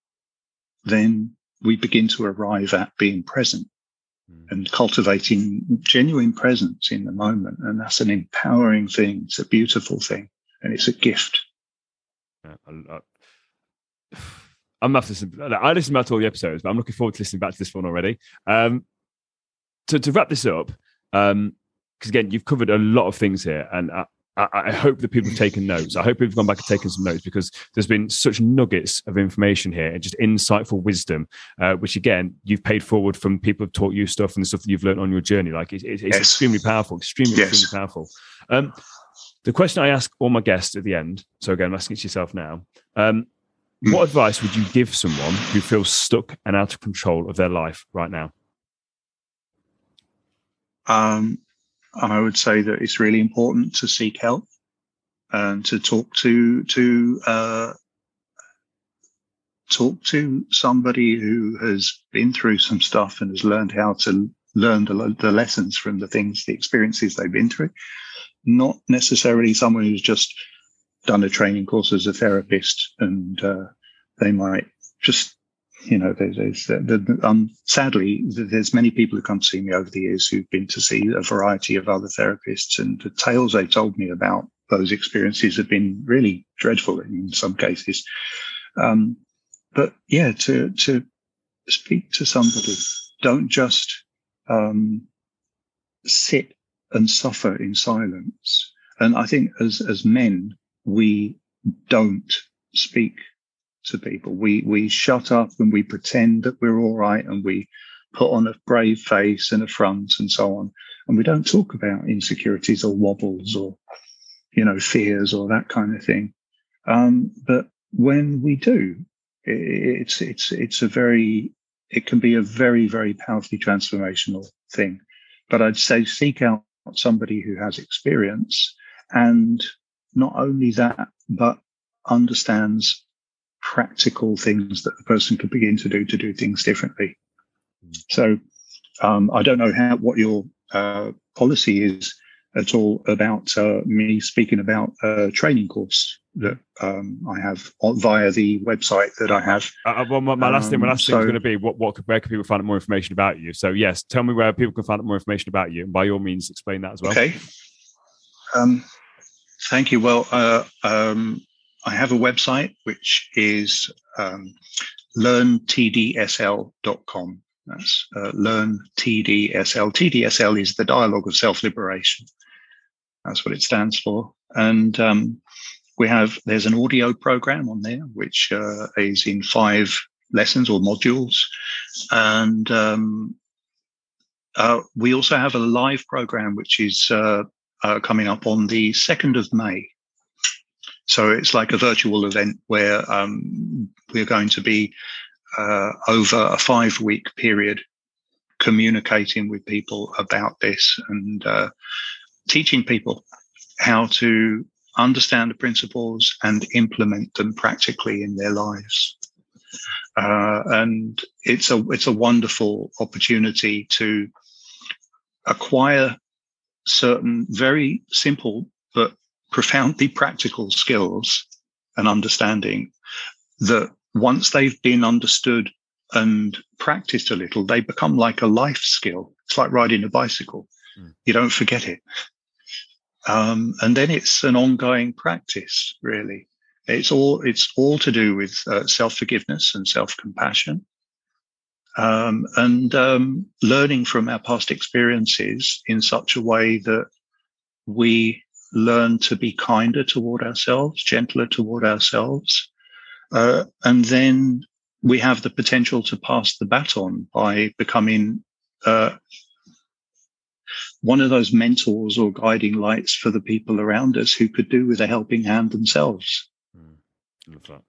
then we begin to arrive at being present mm. and cultivating genuine presence in the moment and that's an empowering thing it's a beautiful thing and it's a gift yeah, I, I, I'm not listening. I listen back to all the episodes, but I'm looking forward to listening back to this one already. Um, to, to wrap this up, because um, again, you've covered a lot of things here, and I, I, I, hope that people have taken notes. I hope people have gone back and taken some notes because there's been such nuggets of information here and just insightful wisdom, uh, which again, you've paid forward from people who've taught you stuff and the stuff that you've learned on your journey. Like it, it, it's yes. extremely powerful, extremely, yes. extremely powerful. Um, the question I ask all my guests at the end, so again, I'm asking it to yourself now. Um, what advice would you give someone who feels stuck and out of control of their life right now? Um, I would say that it's really important to seek help and to talk to to uh, talk to somebody who has been through some stuff and has learned how to learn the, the lessons from the things, the experiences they've been through. Not necessarily someone who's just done a training course as a therapist and uh, they might just you know there's, there's the, um, sadly there's many people who come to see me over the years who've been to see a variety of other therapists and the tales they told me about those experiences have been really dreadful in some cases. Um, but yeah to to speak to somebody don't just um, sit and suffer in silence. And i think as as men we don't speak to people. We we shut up and we pretend that we're all right and we put on a brave face and a front and so on. And we don't talk about insecurities or wobbles or you know fears or that kind of thing. Um, but when we do, it's it's it's a very it can be a very very powerfully transformational thing. But I'd say seek out somebody who has experience and not only that, but understands practical things that the person could begin to do to do things differently. Mm. So um, I don't know how what your uh, policy is at all about uh, me speaking about a training course that um, I have via the website that I have. Uh, uh well, my, my last um, thing, my last so, thing is going to be what, what, where can people find out more information about you? So yes, tell me where people can find out more information about you, and by all means, explain that as well. Okay. Um, thank you. Well, uh, um, I have a website which is um, learntdsl.com. That's uh, learntdsl. TDSL is the dialogue of self liberation. That's what it stands for. And um, we have there's an audio program on there which uh, is in five lessons or modules, and um, uh, we also have a live program which is uh, uh coming up on the second of May. So it's like a virtual event where um, we're going to be uh, over a five week period communicating with people about this and uh, teaching people how to understand the principles and implement them practically in their lives. Uh, and it's a it's a wonderful opportunity to acquire certain very simple but profoundly practical skills and understanding that once they've been understood and practiced a little, they become like a life skill. It's like riding a bicycle. Mm. You don't forget it. Um, and then it's an ongoing practice, really. It's all it's all to do with uh, self forgiveness and self compassion, um, and um, learning from our past experiences in such a way that we learn to be kinder toward ourselves, gentler toward ourselves, uh, and then we have the potential to pass the baton by becoming uh, one of those mentors or guiding lights for the people around us who could do with a helping hand themselves. Mm, love that.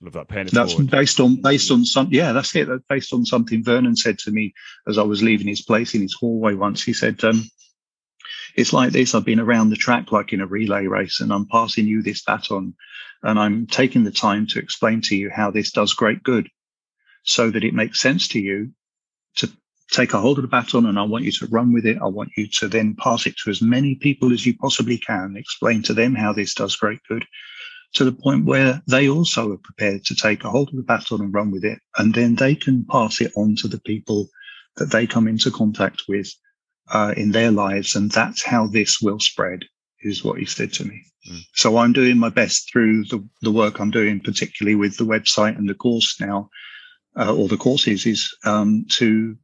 Love that. Paying that's forward. based on based on some. Yeah, that's it. That's based on something Vernon said to me as I was leaving his place in his hallway once. He said, um, "It's like this. I've been around the track like in a relay race, and I'm passing you this baton, and I'm taking the time to explain to you how this does great good, so that it makes sense to you to take a hold of the baton and I want you to run with it. I want you to then pass it to as many people as you possibly can, explain to them how this does great good to the point where they also are prepared to take a hold of the baton and run with it. And then they can pass it on to the people that they come into contact with uh, in their lives. And that's how this will spread, is what he said to me. Mm. So I'm doing my best through the, the work I'm doing, particularly with the website and the course now, uh, or the courses, is um, to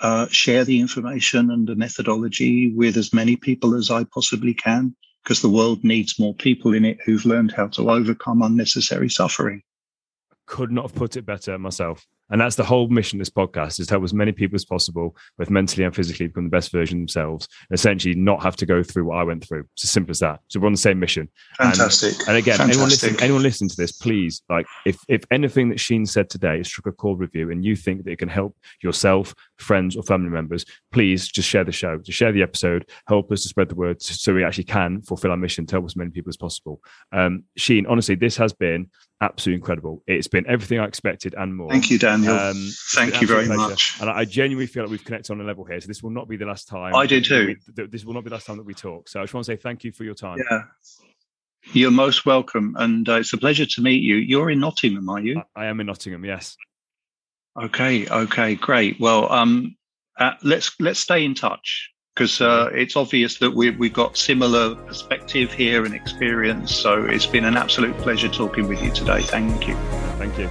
uh, share the information and the methodology with as many people as I possibly can, because the world needs more people in it who've learned how to overcome unnecessary suffering. Could not have put it better myself. And that's the whole mission of this podcast is to help as many people as possible, both mentally and physically, become the best version of themselves essentially not have to go through what I went through. It's as simple as that. So we're on the same mission. Fantastic. And, and again, Fantastic. anyone listening, anyone listening to this, please, like if if anything that Cheyne said today struck a chord with you and you think that it can help yourself, friends, or family members, please just share the show, just share the episode, help us to spread the word so we actually can fulfill our mission to help as many people as possible. Um, Cheyne, honestly, this has been absolutely incredible. It's been everything I expected and more. Thank you, Daniel. Um, Thank you very pleasure. much. And I genuinely feel like we've connected on a level here. So this will not be the last time. I do too. We, this will not be the last time that we talk. So I just want to say thank you for your time. Yeah. You're most welcome. And uh, it's a pleasure to meet you. You're in Nottingham, are you? I, I am in Nottingham, yes. Okay. Okay. Great. Well, um, uh, let's let's stay in touch because uh, it's obvious that we, we've got similar perspective here and experience. So it's been an absolute pleasure talking with you today. Thank you. Thank you.